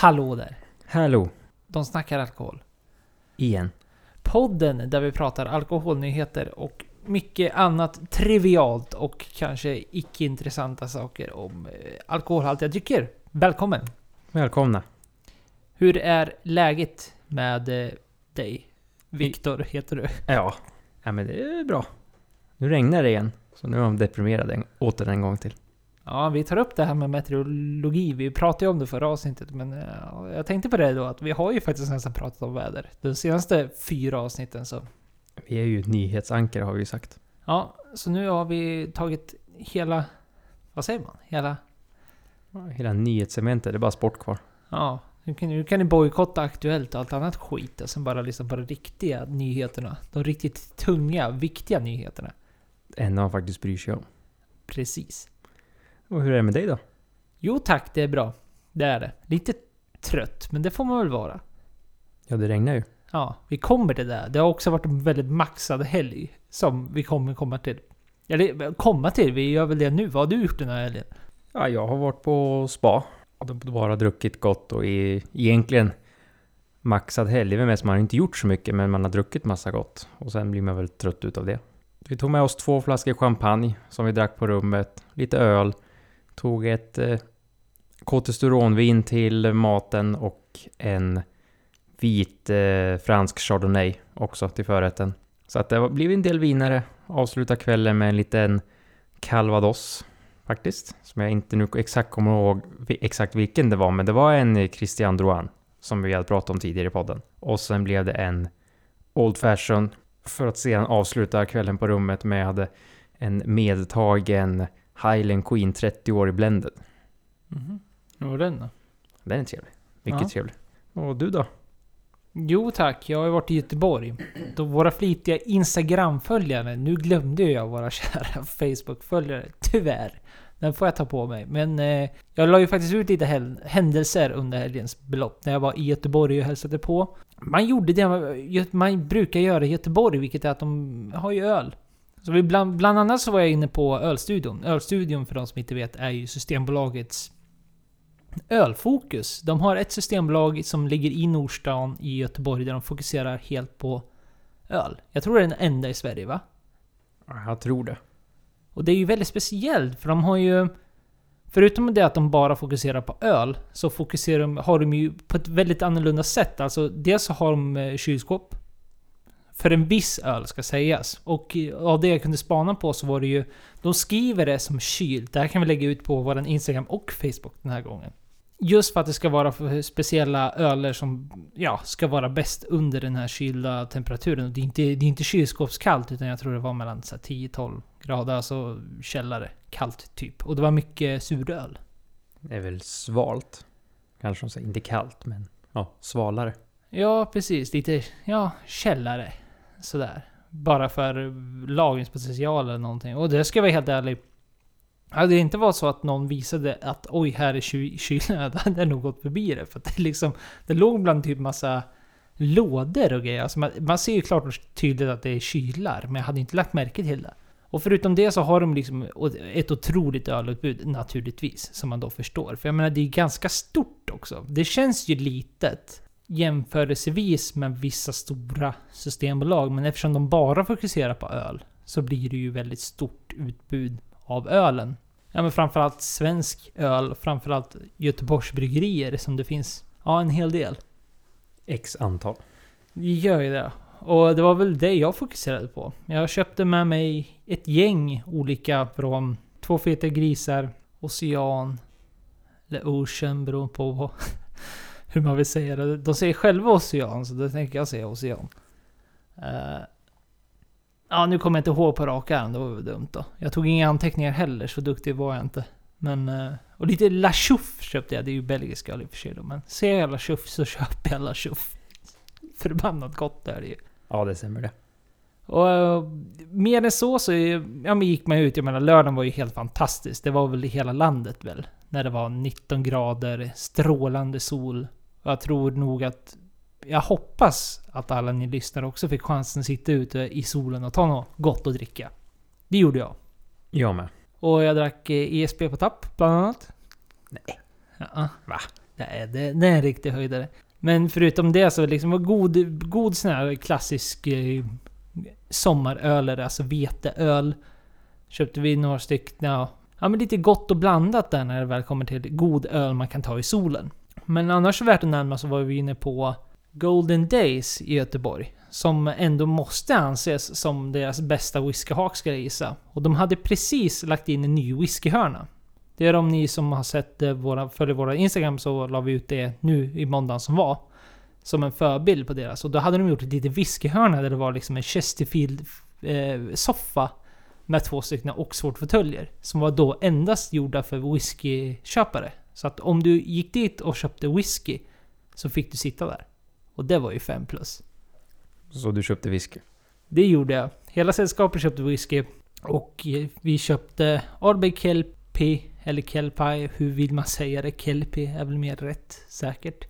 Hallå där! Hallå! De snackar alkohol. Igen. Podden där vi pratar alkoholnyheter och mycket annat trivialt och kanske icke-intressanta saker om eh, alkoholhaltiga drycker. Välkommen! Välkomna. Hur är läget med eh, dig? Viktor heter du. Ja. Ja men det är bra. Nu regnar det igen. Så nu är de deprimerade åter en gång till. Ja, vi tar upp det här med meteorologi. Vi pratade ju om det förra avsnittet, men eh, jag tänkte på det då att vi har ju faktiskt nästan pratat om väder. De senaste fyra avsnitten så. Vi är ju ett nyhetsankare har vi ju sagt. Ja, så nu har vi tagit hela... Vad säger man? Hela... Hela nyhetscementet, det är bara sport kvar. Ja, nu kan, nu kan ni bojkotta Aktuellt och allt annat skit och sen bara lyssna på de riktiga nyheterna. De riktigt tunga, viktiga nyheterna. En man faktiskt bryr sig om. Precis. Och hur är det med dig då? Jo tack, det är bra. Det är det. Lite trött, men det får man väl vara. Ja, det regnar ju. Ja, vi kommer till det. Det har också varit en väldigt maxad helg. Som vi kommer komma till. Eller komma till, vi gör väl det nu. Vad har du gjort den här helgen? Ja, jag har varit på spa. Bara druckit gott och i, egentligen maxad helg. Är mest man har inte gjort så mycket, men man har druckit massa gott. Och sen blir man väl trött utav det. Vi tog med oss två flaskor champagne som vi drack på rummet. Lite öl. Tog ett eh, kotestoronvin till maten och en vit eh, fransk chardonnay också till förrätten. Så att det har blivit en del vinare. Avsluta kvällen med en liten calvados faktiskt. Som jag inte nu exakt kommer ihåg exakt vilken det var, men det var en eh, Christian Drouin som vi hade pratat om tidigare i podden. Och sen blev det en Old Fashion för att sedan avsluta kvällen på rummet med en medtagen Highland Queen 30 år i blended. Mhm. Hur var den då? Den är trevlig. Mycket Ja. trevlig. Och du då? Jo tack, jag har ju varit i Göteborg. Då våra flitiga Instagram-följare, nu glömde jag våra kära Facebook-följare, tyvärr. Den får jag ta på mig. Men eh, jag la ju faktiskt ut lite händelser under helgens belopp när jag var i Göteborg och hälsade på. Man gjorde det man, man brukar göra i Göteborg, vilket är att de har ju öl. Så vi bland, bland annat så var jag inne på Ölstudion. Ölstudion för de som inte vet är ju Systembolagets ölfokus. De har ett systembolag som ligger i Nordstan i Göteborg där de fokuserar helt på öl. Jag tror det är den enda i Sverige va? Ja, Jag tror det. Och det är ju väldigt speciellt för de har ju... Förutom det att de bara fokuserar på öl så fokuserar de, har de ju på ett väldigt annorlunda sätt. Alltså dels så har de eh, kylskåp. För en viss öl ska sägas. Och av det jag kunde spana på så var det ju... De skriver det som kylt. Det här kan vi lägga ut på vår Instagram och Facebook den här gången. Just för att det ska vara för speciella öler som ja, ska vara bäst under den här kylda temperaturen. Och Det är inte, det är inte kylskåpskallt utan jag tror det var mellan så här 10-12 grader. Alltså källare. Kallt typ. Och det var mycket suröl. Det är väl svalt. Kanske de säger inte kallt, men ja, svalare. Ja, precis. Lite, ja, källare. Sådär. Bara för lagringspotential eller någonting. Och det ska jag vara helt ärlig. Hade det inte varit så att någon visade att oj, här är ky- kylen, då hade jag nog gått förbi det. För att det liksom... Det låg bland typ massa lådor och grejer. Alltså man, man ser ju klart och tydligt att det är kylar, men jag hade inte lagt märke till det. Och förutom det så har de liksom ett otroligt ölutbud naturligtvis, som man då förstår. För jag menar, det är ganska stort också. Det känns ju litet jämförelsevis med vissa stora systembolag, men eftersom de bara fokuserar på öl så blir det ju väldigt stort utbud av ölen. Ja men framförallt svensk öl, framförallt Göteborgs bryggerier som det finns, ja en hel del. X antal. Det gör ju det. Och det var väl det jag fokuserade på. Jag köpte med mig ett gäng olika från Två feta grisar, Ocean, eller Ocean beroende på hur man vill säga det. De säger själva Ocean, så då tänker jag säga Ocean. Eh, ja, nu kommer jag inte ihåg på rak arm, det var väl dumt då. Jag tog inga anteckningar heller, så duktig var jag inte. Men, eh, och lite La Chouffe köpte jag, det är ju belgisk öl i och för sig då. Men ser jag La Chouffe så köper jag La Chouffe. Förbannat gott är det ju. Ja, det stämmer det. Och eh, mer än så så ja, men gick man ut. Jag menar lördagen var ju helt fantastisk. Det var väl i hela landet väl? När det var 19 grader, strålande sol. Och jag tror nog att... Jag hoppas att alla ni lyssnare också fick chansen att sitta ute i solen och ta något gott att dricka. Det gjorde jag. Jag med. Och jag drack eh, ESP på tapp bland annat. Nej. Ja. Va? Det är, det, det är en riktig höjdare. Men förutom det så liksom var god, god sån här klassisk eh, sommaröl, alltså veteöl. Köpte vi några stycken, ja, ja men lite gott och blandat där när det väl kommer till god öl man kan ta i solen. Men annars värt att nämna så var vi inne på Golden Days i Göteborg. Som ändå måste anses som deras bästa whiskyhak ska jag gissa. Och de hade precis lagt in en ny whiskyhörna. Det är om ni som har sett eh, våra, följer våra Instagram så la vi ut det nu i måndagen som var. Som en förbild på deras. Och då hade de gjort ett litet whiskyhörna där det var liksom en Chesterfield eh, soffa. Med två stycken Oxford-fåtöljer. Som var då endast gjorda för whiskyköpare. Så att om du gick dit och köpte whisky så fick du sitta där. Och det var ju 5 plus. Så du köpte whisky? Det gjorde jag. Hela sällskapet köpte whisky. Och vi köpte Ardbeg Kelpie, eller Kelpie, hur vill man säga det? Kelpie är väl mer rätt, säkert.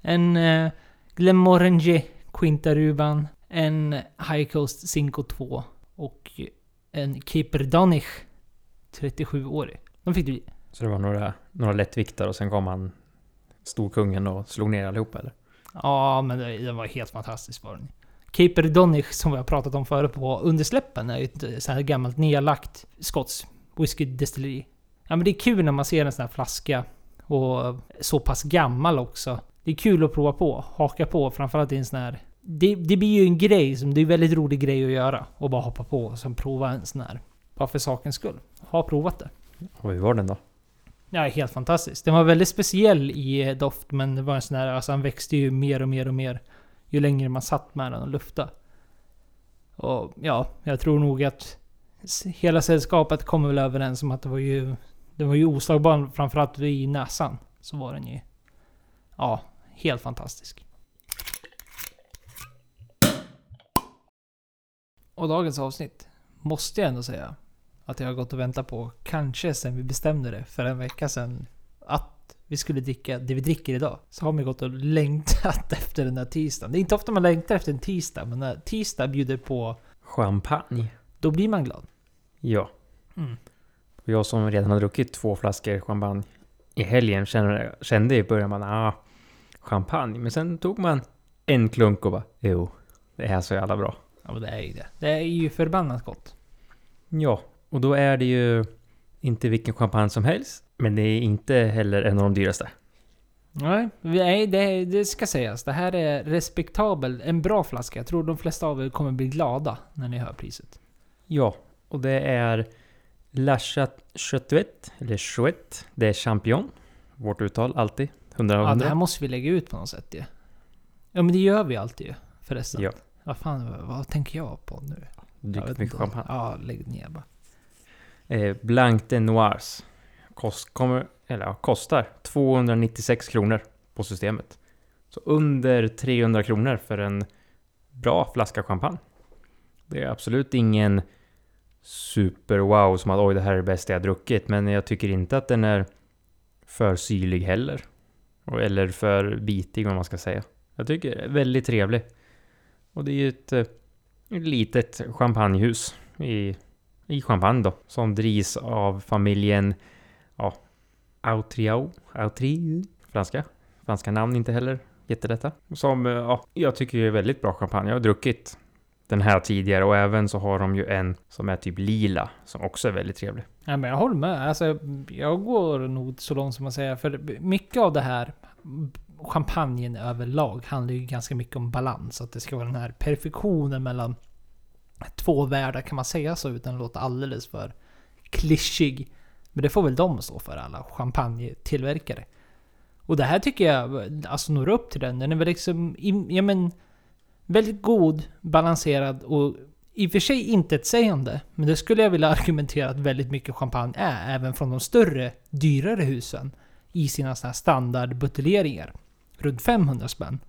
En eh, Glenmorangie Quinta Ruban, en High Coast Cinco 2 och en Kiperdonich 37-årig. De fick du Så det var några, några lättviktare och sen kom han Storkungen och slog ner allihopa eller? Ja, men det, den var helt fantastisk var den. Caper Donich som vi har pratat om förut på undersläppen är ju ett så här gammalt nedlagt skotsk whiskydestilleri. Ja men det är kul när man ser en sån här flaska och så pass gammal också. Det är kul att prova på, haka på, framförallt i en sån här... Det, det blir ju en grej som, det är en väldigt rolig grej att göra. Och bara hoppa på och sen prova en sån här. Bara för sakens skull. Ha provat det. Och hur var den då? Ja, helt fantastiskt. Den var väldigt speciell i doft, men det var en sån här, alltså han växte ju mer och mer och mer ju längre man satt med den och luftade. Och ja, jag tror nog att hela sällskapet kommer väl överens om att det var ju... Det var ju oslagbar, framförallt i näsan. Så var den ju... Ja, helt fantastisk. Och dagens avsnitt måste jag ändå säga att jag har gått och väntat på, kanske sen vi bestämde det för en vecka sedan, att vi skulle dricka det vi dricker idag. Så har man gått och längtat efter den här tisdagen. Det är inte ofta man längtar efter en tisdag, men när tisdag bjuder på Champagne. då blir man glad. Ja. Mm. Jag som redan har druckit två flaskor champagne i helgen kände, kände i början man ah, champagne. Men sen tog man en klunk och bara jo, det är så jävla bra. Ja, det är ju det. Det är ju förbannat gott. Ja, och då är det ju inte vilken champagne som helst. Men det är inte heller en av de dyraste. Nej, nej det, det ska sägas. Det här är respektabel, en bra flaska. Jag tror de flesta av er kommer bli glada när ni hör priset. Ja, och det är La Chatuette, eller Chouette. Det är Champion. Vårt uttal, alltid. 100 av Ja, 100. det här måste vi lägga ut på något sätt ju. Ja, men det gör vi alltid ju. Förresten. Ja. Vad fan, vad, tänker jag på nu? Vet mycket champagne. Ja, lägg ner bara. Eh, Blanc de Noirs. Kost, kommer, eller, kostar 296 kronor på systemet. Så under 300 kronor för en bra flaska champagne. Det är absolut ingen super wow som att oj det här är det bästa jag druckit. Men jag tycker inte att den är för syrlig heller. Eller för bitig om man ska säga. Jag tycker det är väldigt trevlig. Och det är ju ett, ett litet champagnehus i i Champagne då, som drivs av familjen ja, Autriau, Autriau, franska, franska namn inte heller jättelätta. Som, eh, ja, jag tycker är väldigt bra champagne. Jag har druckit den här tidigare och även så har de ju en som är typ lila, som också är väldigt trevlig. Ja, men jag håller med. Alltså, jag går nog så långt som man säger. För mycket av det här, champagnen överlag, handlar ju ganska mycket om balans. Att det ska vara den här perfektionen mellan två världar, kan man säga så utan att låta alldeles för klyschig. Men det får väl de stå för, alla champagnetillverkare. Och det här tycker jag alltså når upp till den. Den är väl liksom, ja men, väldigt god, balanserad och i och för sig intetsägande, men det skulle jag vilja argumentera att väldigt mycket champagne är, även från de större, dyrare husen, i sina här standardbuteljeringar. Runt 500 spänn.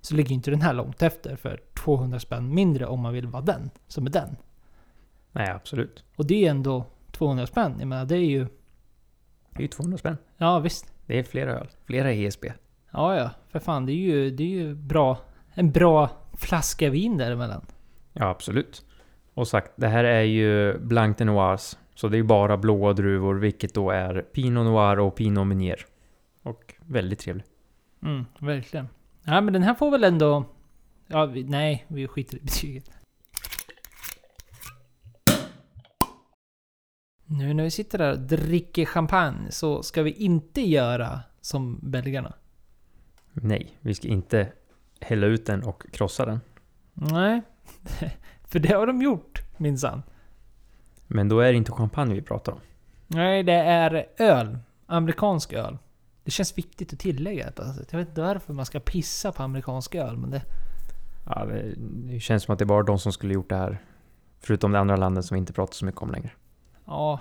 Så ligger inte den här långt efter för 200 spänn mindre om man vill vara den, som är den. Nej, absolut. Och det är ändå 200 spänn. Jag menar, det är ju... Det är ju 200 spänn. Ja, visst. Det är flera öl, flera ESB. Ja, ja. För fan, det är ju, det är ju bra... En bra flaska vin däremellan. Ja, absolut. Och sagt, det här är ju Blanc de Noirs. Så det är ju bara blåa druvor, vilket då är Pinot Noir och Pinot Meunier. Och väldigt trevlig. Mm, verkligen. Ja, men den här får väl ändå... Ja, vi, nej, vi skiter i betyget. Nu när vi sitter där och dricker champagne så ska vi inte göra som belgarna. Nej, vi ska inte hälla ut den och krossa den. Nej, för det har de gjort minsann. Men då är det inte champagne vi pratar om. Nej, det är öl. Amerikansk öl. Det känns viktigt att tillägga. Jag vet inte varför man ska pissa på amerikansk öl, men det... Ja, det, känns som att det är bara de som skulle gjort det här. Förutom det andra landet som vi inte pratar så mycket om längre. Ja.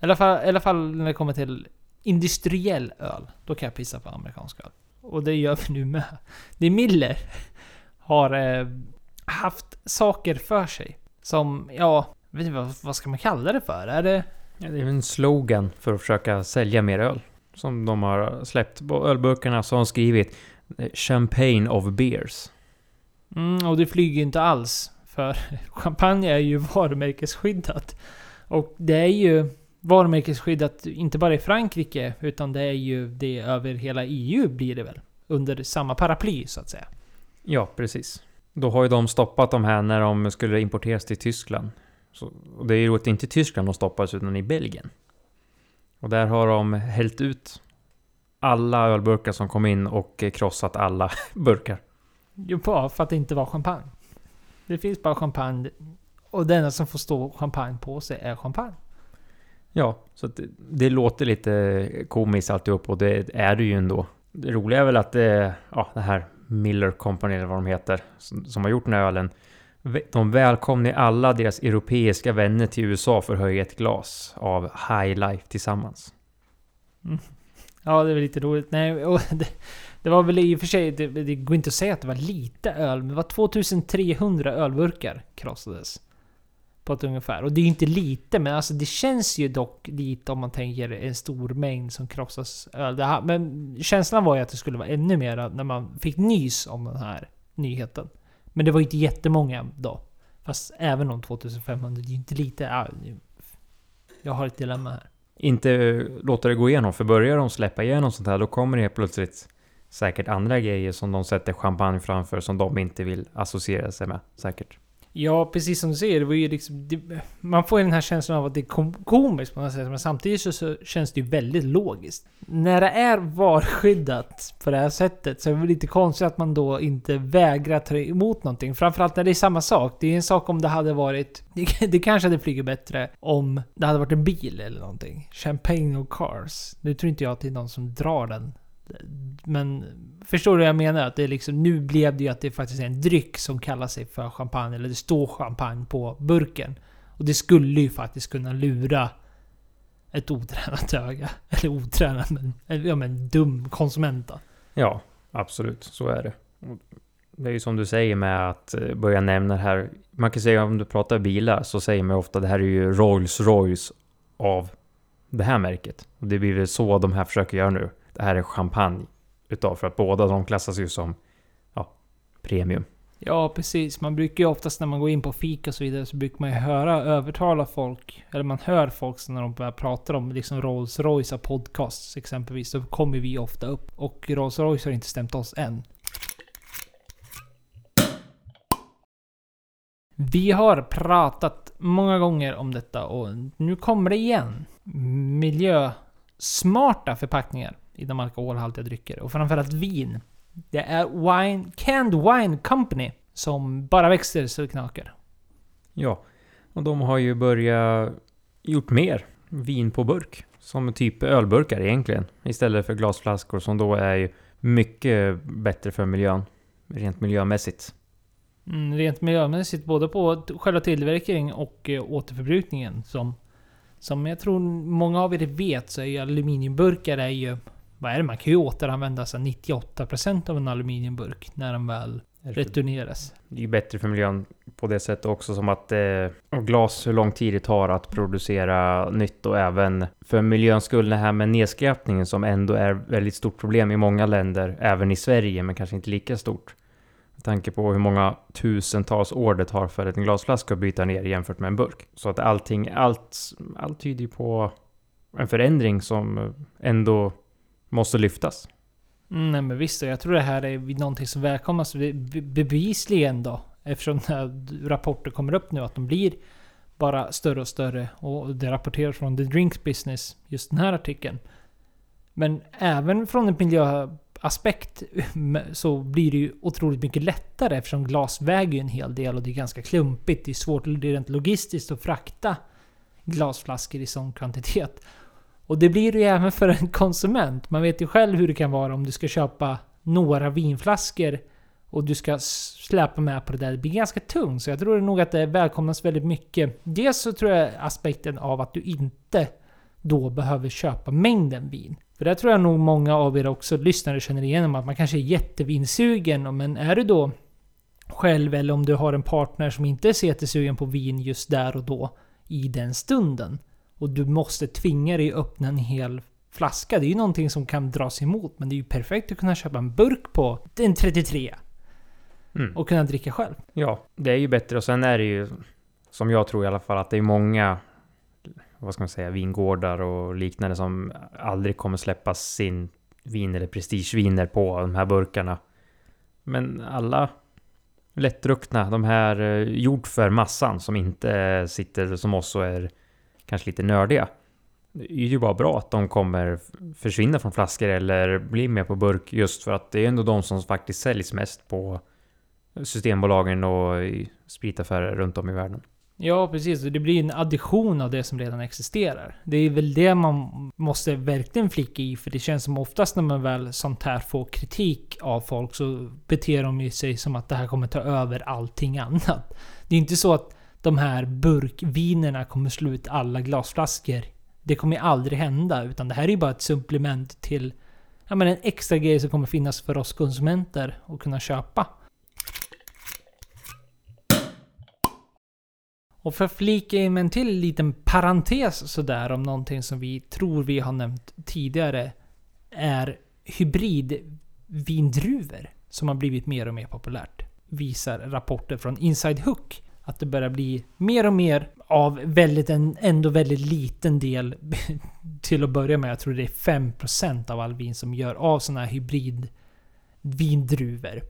I alla fall, i alla fall när det kommer till industriell öl. Då kan jag pissa på amerikansk öl. Och det gör vi nu med. Det Miller har eh, haft saker för sig. Som, ja, vet inte vad, vad ska man kalla det för? Är det... Ja, det är en slogan för att försöka sälja mer öl. Som de har släppt på ölburkarna så har de skrivit eh, Champagne of beers. Mm, och det flyger inte alls. För champagne är ju varumärkesskyddat. Och det är ju varumärkesskyddat inte bara i Frankrike, utan det är ju det över hela EU blir det väl? Under samma paraply så att säga. Ja, precis. Då har ju de stoppat de här när de skulle importeras till Tyskland. Så, och det är ju inte i Tyskland de stoppades utan i Belgien. Och där har de hällt ut alla ölburkar som kom in och krossat alla burkar. Jo, bara för att det inte var champagne. Det finns bara champagne och det enda som får stå champagne på sig är champagne. Ja, så det, det, låter lite komiskt alltihop och det är det ju ändå. Det roliga är väl att det, ja, det här Miller Company eller vad de heter, som, som har gjort den här ölen. De välkomnar alla deras europeiska vänner till USA för att höja ett glas av High Life tillsammans. Mm. Ja, det är väl lite roligt. Nej, och det, det var väl i och för sig, det, det, går inte att säga att det var lite öl, men det var 2300 ölburkar krossades. På ett ungefär. Och det är ju inte lite, men alltså det känns ju dock lite om man tänker en stor mängd som krossas öl. Det här, men känslan var ju att det skulle vara ännu mer när man fick nys om den här nyheten. Men det var ju inte jättemånga då. Fast även om 2500, det är ju inte lite. Jag har ett dilemma här. Inte eh, låta det gå igenom, för börjar de släppa igenom sånt här, då kommer det plötsligt säkert andra grejer som de sätter champagne framför som de inte vill associera sig med. Säkert. Ja, precis som du säger. Det var ju liksom, det, man får ju den här känslan av att det är komiskt på något sätt. Men samtidigt så, så, känns det ju väldigt logiskt. När det är varskyddat på det här sättet så är det väl lite konstigt att man då inte vägrar ta emot någonting. Framförallt när det är samma sak. Det är en sak om det hade varit... Det, det kanske hade flugit bättre om det hade varit en bil eller någonting. Champagne och cars. Nu tror inte jag att det är någon som drar den men förstår du vad jag menar? Att det liksom, nu blev det ju att det faktiskt är en dryck som kallar sig för champagne. Eller det står champagne på burken. Och det skulle ju faktiskt kunna lura ett otränat öga. Eller otränat, men, ja, men dum konsument då. Ja, absolut. Så är det. Det är ju som du säger med att eh, börja nämna det här. Man kan säga om du pratar bilar så säger man ofta det här är ju Rolls Royce av det här märket. Och det blir väl så de här försöker göra nu det här är champagne. Utav för att båda de klassas ju som ja, premium. Ja, precis. Man brukar ju oftast när man går in på fika och så vidare så brukar man ju höra, övertala folk. Eller man hör folk när de börjar prata om liksom Rolls Royce podcasts exempelvis. Då kommer vi ofta upp. Och Rolls Royce har inte stämt oss än. Vi har pratat många gånger om detta och nu kommer det igen. Miljö. Miljösmarta förpackningar inom alkoholhaltiga drycker. Och framförallt vin. Det är Wine, Canned Wine Company som bara växer så det knakar. Ja, och de har ju börjat gjort mer vin på burk. Som typ ölburkar egentligen. Istället för glasflaskor som då är ju mycket bättre för miljön. Rent miljömässigt. Mm, rent miljömässigt, både på själva tillverkningen och eh, återförbrukningen. Som, som jag tror många av er vet så är ju aluminiumburkar är ju vad är det? Man kan ju återanvända så 98% av en aluminiumburk när den väl returneras. Det är ju bättre för miljön på det sättet också som att eh, glas, hur lång tid det tar att producera nytt och även för miljöns skull det här med nedskräpningen som ändå är väldigt stort problem i många länder, även i Sverige, men kanske inte lika stort. Med tanke på hur många tusentals år det tar för en glasflaska att bryta ner jämfört med en burk. Så att allting, allt, allt tyder ju på en förändring som ändå måste lyftas. Mm, nej men visst, och jag tror det här är någonting som välkomnas bevisligen då. Eftersom rapporter kommer upp nu att de blir bara större och större. Och det rapporteras från The Drinks Business, just den här artikeln. Men även från ett miljö aspekt så blir det ju otroligt mycket lättare eftersom glas väger ju en hel del och det är ganska klumpigt. Det är svårt rent logistiskt att frakta glasflaskor i sån kvantitet. Och det blir det ju även för en konsument. Man vet ju själv hur det kan vara om du ska köpa några vinflaskor och du ska släpa med på det där. Det blir ganska tungt. Så jag tror nog att det välkomnas väldigt mycket. Dels så tror jag aspekten av att du inte då behöver köpa mängden vin. För det tror jag nog många av er också lyssnare känner igenom att man kanske är jättevinsugen. Men är du då själv eller om du har en partner som inte är så jättesugen på vin just där och då i den stunden och du måste tvinga dig öppna en hel flaska. Det är ju någonting som kan dras emot. Men det är ju perfekt att kunna köpa en burk på en 33. Mm. Och kunna dricka själv. Ja, det är ju bättre. Och sen är det ju, som jag tror i alla fall, att det är många vad ska man säga, vingårdar och liknande som aldrig kommer släppa sin vin eller prestigeviner på de här burkarna. Men alla lättdruckna, de här eh, gjord gjort för massan som inte sitter som oss och är kanske lite nördiga. Det är ju bara bra att de kommer försvinna från flaskor eller bli med på burk just för att det är ändå de som faktiskt säljs mest på Systembolagen och i spritaffärer runt om i världen. Ja, precis. Det blir en addition av det som redan existerar. Det är väl det man måste verkligen flicka i, för det känns som oftast när man väl sånt här får kritik av folk så beter de ju sig som att det här kommer ta över allting annat. Det är inte så att de här burkvinerna kommer slå ut alla glasflaskor. Det kommer ju aldrig hända, utan det här är ju bara ett supplement till ja, men en extra grej som kommer finnas för oss konsumenter att kunna köpa. Och för att flika in med en till liten parentes sådär om någonting som vi tror vi har nämnt tidigare är hybridvindruvor som har blivit mer och mer populärt. Visar rapporter från Inside Hook att det börjar bli mer och mer av väldigt en ändå väldigt liten del till att börja med. Jag tror det är 5% av all vin som gör av sådana här hybridvindruvor.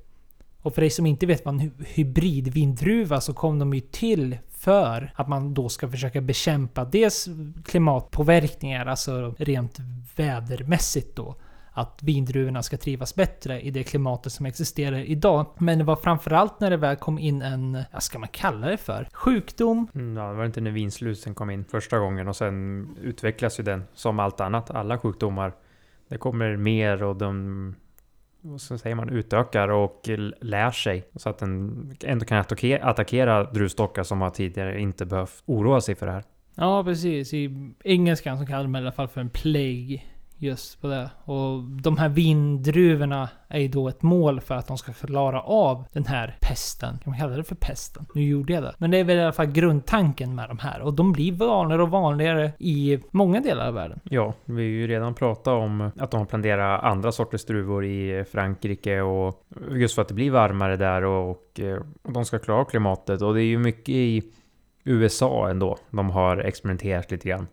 Och för dig som inte vet vad en hybridvindruva så kom de ju till för att man då ska försöka bekämpa dels klimatpåverkningar, alltså rent vädermässigt då. Att vindruvorna ska trivas bättre i det klimatet som existerar idag. Men det var framförallt när det väl kom in en, vad ska man kalla det för? Sjukdom? Mm, ja, det var inte när vinslusen kom in första gången och sen utvecklas ju den som allt annat. Alla sjukdomar. Det kommer mer och de vad säger man, utökar och lär sig. Så att den ändå kan attackera, druvstockar som har tidigare inte behövt oroa sig för det här. Ja, precis. I engelskan så kallar de i alla fall för en plague. Just på det. Och de här vindruvorna är ju då ett mål för att de ska klara av den här pesten. Kan man kalla det för pesten? Nu gjorde jag det. Men det är väl i alla fall grundtanken med de här. Och de blir vanligare och vanligare i många delar av världen. Ja, vi har ju redan pratat om att de har planterat andra sorters druvor i Frankrike och just för att det blir varmare där och, och eh, de ska klara klimatet. Och det är ju mycket i USA ändå de har experimenterat lite grann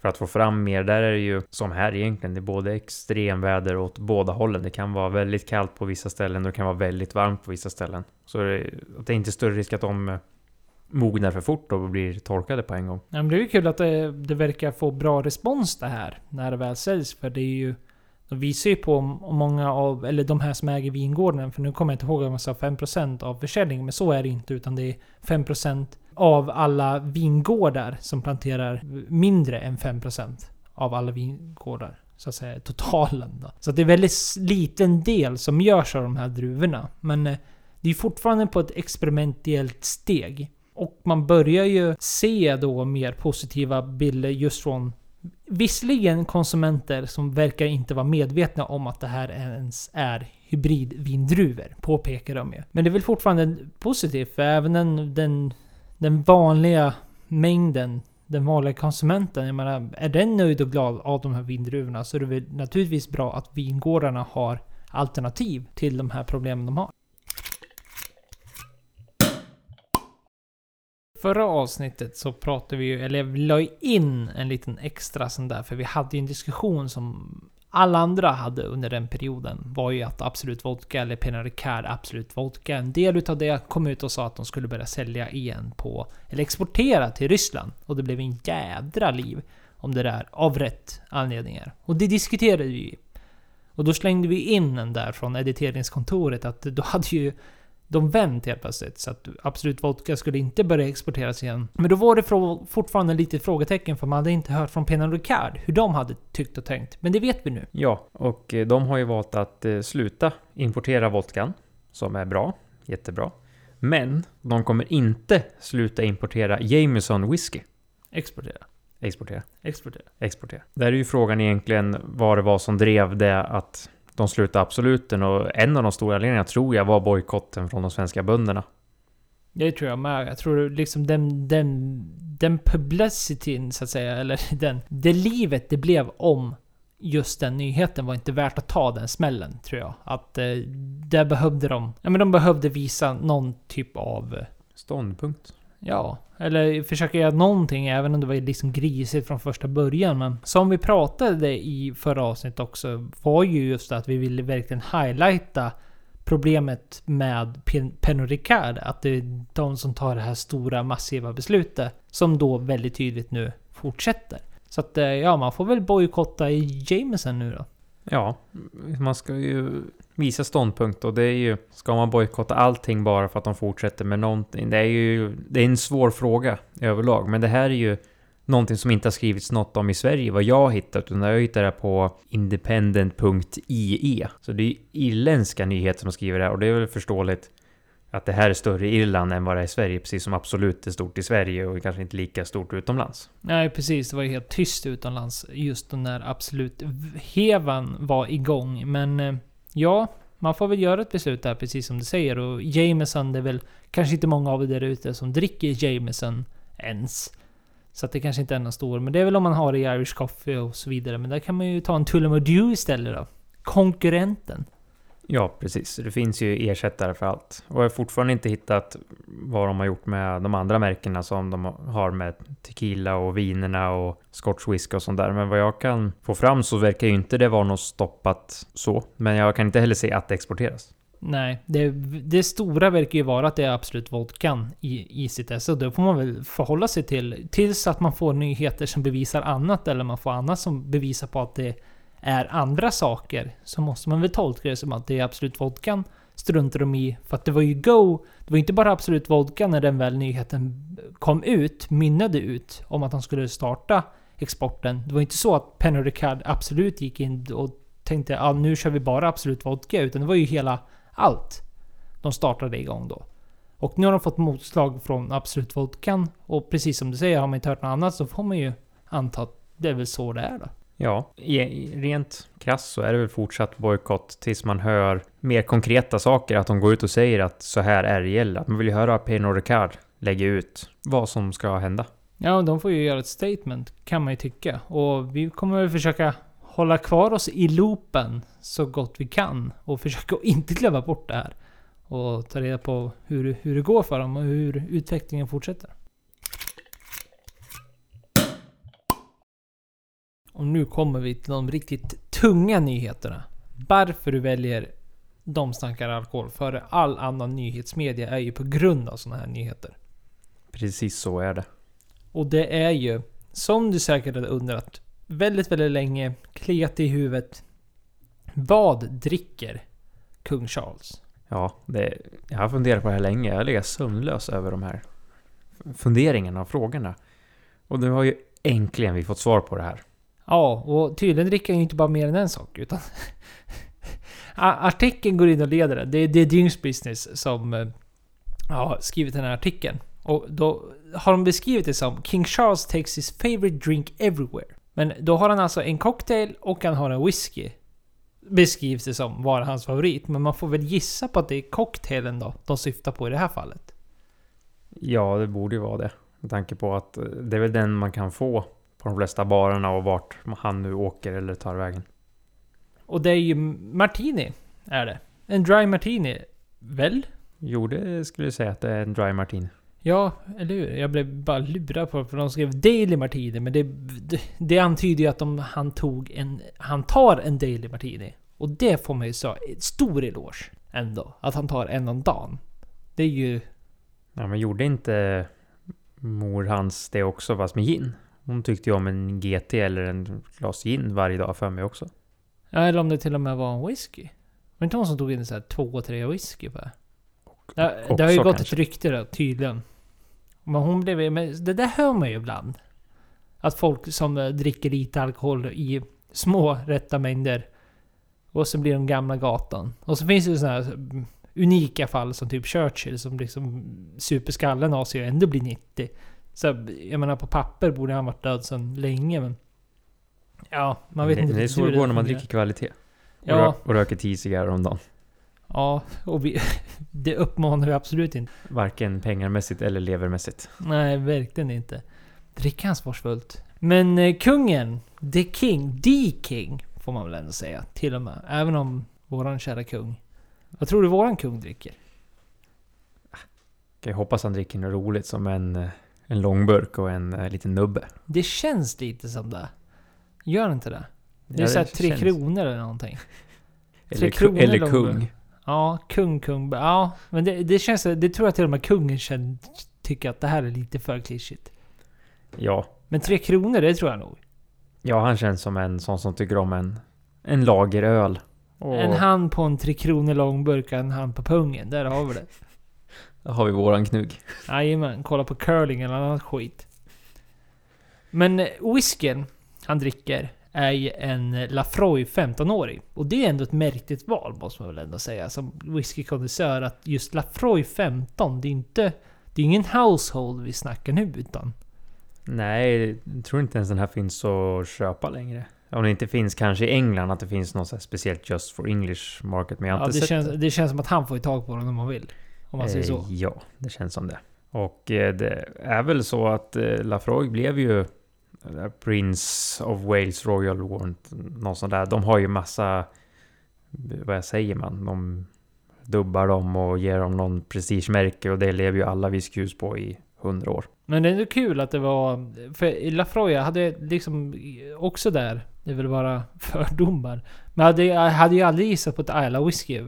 för att få fram mer. Där är det ju som här egentligen, det är både extremväder åt båda hållen. Det kan vara väldigt kallt på vissa ställen och det kan vara väldigt varmt på vissa ställen. Så det, det är inte större risk att de eh, mognar för fort och blir torkade på en gång. Ja, men det är ju kul att det, det verkar få bra respons det här när det väl säljs. För det är ju... De visar ju på många av, eller de här som äger vingården, för nu kommer jag inte ihåg om jag sa 5% av försäljningen, men så är det inte. Utan det är 5% av alla vingårdar som planterar mindre än 5% av alla vingårdar. Så att säga totalen då. Så att det är väldigt liten del som görs av de här druvorna. Men eh, det är fortfarande på ett experimentellt steg. Och man börjar ju se då mer positiva bilder just från Visserligen konsumenter som verkar inte vara medvetna om att det här ens är hybridvindruvor, påpekar de ju. Men det är väl fortfarande positivt, för även den, den den vanliga mängden, den vanliga konsumenten, jag menar, är den nöjd och glad av de här vindruvorna så är det väl naturligtvis bra att vingårdarna har alternativ till de här problemen de har. Förra avsnittet så pratade vi ju, eller jag la in en liten extra sån där, för vi hade ju en diskussion som alla andra hade under den perioden var ju att Absolut Vodka, eller Pernod Ricard Absolut Vodka, en del utav det kom ut och sa att de skulle börja sälja igen på, eller exportera till Ryssland. Och det blev en jädra liv om det där, av rätt anledningar. Och det diskuterade vi ju. Och då slängde vi in den där från editeringskontoret att då hade ju de vänt helt plötsligt. Så att Absolut Vodka skulle inte börja exporteras igen. Men då var det fortfarande lite frågetecken för man hade inte hört från Pernod Ricard hur de hade tyckt och tänkt. Men det vet vi nu. Ja, och eh, de har ju valt att eh, sluta importera vodkan, som är bra, jättebra. Men de kommer inte sluta importera Jameson whisky. Exportera. Exportera. Exportera. Exportera. Där är ju frågan egentligen vad det var som drev det att de slutade absoluten och en av de stora anledningarna tror jag var bojkotten från de svenska bönderna. Det tror jag med. Jag tror liksom den, den, den publicityn så att säga, eller den, det livet det blev om just den nyheten var inte värt att ta den smällen, tror jag. Att eh, där behövde de, ja men de behövde visa någon typ av... Eh, Ståndpunkt. Ja, eller försöka göra någonting även om det var liksom grisigt från första början. Men som vi pratade i förra avsnittet också var ju just att vi ville verkligen highlighta problemet med Pernod Ricard. Att det är de som tar det här stora massiva beslutet. Som då väldigt tydligt nu fortsätter. Så att eh, ja, man får väl bojkotta i Jameson nu då. Ja, man ska ju visa ståndpunkt och det är ju, ska man bojkotta allting bara för att de fortsätter med någonting? Det är ju, det är en svår fråga överlag, men det här är ju någonting som inte har skrivits något om i Sverige, vad jag har hittat, utan jag hittar det på independent.ie. Så det är ju irländska nyheter som skriver det här och det är väl förståeligt att det här är större i Irland än vad det är i Sverige, precis som Absolut är stort i Sverige och kanske inte lika stort utomlands. Nej, precis. Det var ju helt tyst utomlands just när Absolut hevan var igång. Men eh, ja, man får väl göra ett beslut där, precis som du säger. Och Jameson, det är väl kanske inte många av er där ute som dricker Jameson ens. Så att det kanske inte är någon stor, men det är väl om man har det i Irish Coffee och så vidare. Men där kan man ju ta en Tullamore Dew istället då. Konkurrenten. Ja, precis. Det finns ju ersättare för allt. Och jag har fortfarande inte hittat vad de har gjort med de andra märkena som de har med tequila och vinerna och scotch whisky och sånt där. Men vad jag kan få fram så verkar ju inte det vara något stoppat så. Men jag kan inte heller se att det exporteras. Nej, det, det stora verkar ju vara att det är absolut vodkan i, i sitt esse. då får man väl förhålla sig till tills att man får nyheter som bevisar annat eller man får annat som bevisar på att det är andra saker så måste man väl tolka det som att det är Absolut Vodkan struntar de i. För att det var ju Go, det var inte bara Absolut Vodka när den väl nyheten kom ut, mynnade ut om att de skulle starta exporten. Det var inte så att Pernod Ricard absolut gick in och tänkte att ah, nu kör vi bara Absolut Vodka. Utan det var ju hela allt de startade igång då. Och nu har de fått motslag från Absolut Vodkan. Och precis som du säger, har man inte hört något annat så får man ju anta att det är väl så det är då. Ja, rent krass så är det väl fortsatt bojkott tills man hör mer konkreta saker. Att de går ut och säger att så här är det gäller. Att man vill ju höra Pernod Ricard lägga ut vad som ska hända. Ja, de får ju göra ett statement kan man ju tycka. Och vi kommer väl försöka hålla kvar oss i loopen så gott vi kan. Och försöka inte glömma bort det här. Och ta reda på hur, hur det går för dem och hur utvecklingen fortsätter. Och nu kommer vi till de riktigt tunga nyheterna. Varför du väljer De snackar alkohol före all annan nyhetsmedia är ju på grund av sådana här nyheter. Precis så är det. Och det är ju, som du säkert hade undrat, väldigt, väldigt länge, kliat i huvudet. Vad dricker kung Charles? Ja, det, jag har funderat på det här länge. Jag har legat sömnlös över de här funderingarna och frågorna. Och nu har ju äntligen vi fått svar på det här. Ja, och tydligen dricker han ju inte bara mer än en sak, utan... artikeln går in och leder det. Det är, det är Business som eh, har skrivit den här artikeln. Och då har de beskrivit det som King Charles takes his favorite drink everywhere. Men då har han alltså en cocktail och han har en whisky. Beskrivs det som vara hans favorit. Men man får väl gissa på att det är cocktailen då de syftar på i det här fallet. Ja, det borde ju vara det. Med tanke på att eh, det är väl den man kan få på de flesta barerna och vart han nu åker eller tar vägen. Och det är ju Martini, är det. En dry Martini, väl? Jo, det skulle jag säga att det är en dry Martini. Ja, eller hur? Jag blev bara lurad på för de skrev Daily Martini, men det, det, det antyder ju att de, han tog en... Han tar en Daily Martini. Och det får man ju säga, stor eloge ändå. Att han tar en om dagen. Det är ju... Ja, men gjorde inte mor hans det också fast med gin? Hon tyckte ju om en GT eller en glas gin varje dag för mig också. Ja, eller om det till och med var en whisky. Var det inte hon som tog in så här två, tre whisky på det? Det, det har ju gått kanske. ett rykte då, tydligen. Men hon blev men Det där hör man ju ibland. Att folk som eh, dricker lite alkohol i små rätta mängder. Och så blir de gamla gatan. Och så finns det sådana här mm, unika fall som typ Churchill som liksom super skallen av sig och ändå blir 90. Så jag menar på papper borde han varit död sedan länge men... Ja, man vet det, inte det är så det går när man dricker kvalitet. Och, Ja. rö- och röker 10 cigarrer om dagen. Ja, och vi, det uppmanar vi absolut inte. Varken pengarmässigt eller levermässigt. Nej, verkligen inte. Dricka ansvarsfullt. Men eh, kungen, the king, the king, får man väl ändå säga. Till och med. Även om våran kära kung. Vad tror du våran kung dricker? Jag hoppas han dricker något roligt som en, eh, en långburk och en uh, liten nubbe. Det känns lite som det. Gör inte det? Det är Ja, såhär tre känns- kronor eller någonting. Eller, Tre ku- kronor eller långburk. kung. Ja, kung, kung. Ja, men det, det känns... Det tror jag till och med kungen känner, tycker att det här är lite för klyschigt. Ja. Men tre kronor, det tror jag nog. ja, han känns som en sån som tycker om en, en lageröl. Och En hand på en tre kronor långburk och en hand på pungen. Där har vi det. Där har vi våran knugg. Jajamän, kolla på curling eller annat skit. Men eh, whiskyn han dricker är ju en Lafroy 15-årig. Och det är ändå ett märkligt val måste man väl ändå säga som whiskykondensör att just Lafroy 15, det är inte... Det är ingen household vi snackar nu utan... Nej, jag tror inte ens den här finns att köpa längre. Om det inte finns kanske i England att det finns något speciellt just for English market. Men jag har Ja, inte det, sett känns, det. det känns som att han får ju tag på den om han vill. Om man säger så. Eh, Ja, det känns som det. Och eh, det är väl så att eh, Lafroig blev ju Prince of Wales Royal Warrant, något sånt där. De har ju massa, vad säger man, de dubbar dem och ger dem någon prestigemärke och det lever ju alla whiskyhus på i hundra år. Men det är ändå kul att det var... För i Lafroy hade liksom också där, det är väl bara fördomar. Men hade, jag hade ju aldrig gissat på ett Isla whisky.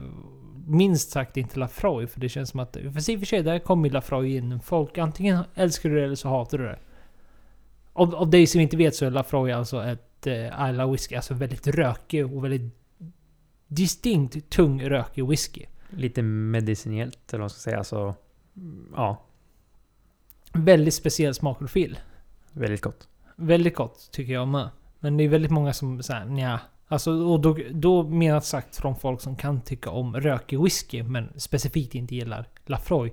Minst sagt inte Lafroy, för det känns som att... För i och för sig, där kommer ju Lafroy in. Folk, antingen älskar du det eller så hatar du det. Av, av dig som inte vet så är Lafroy alltså ett eh, Isla whisky, alltså väldigt rökig och väldigt distinkt tung rökig whisky. Lite medicinellt eller vad man ska säga. Alltså, ja, Väldigt speciell smakprofil. väldigt gott. Väldigt gott tycker jag med. Men det är väldigt många som säger nja. Alltså, och då, då menat sagt från folk som kan tycka om rökig whisky men specifikt inte gillar Lafroy.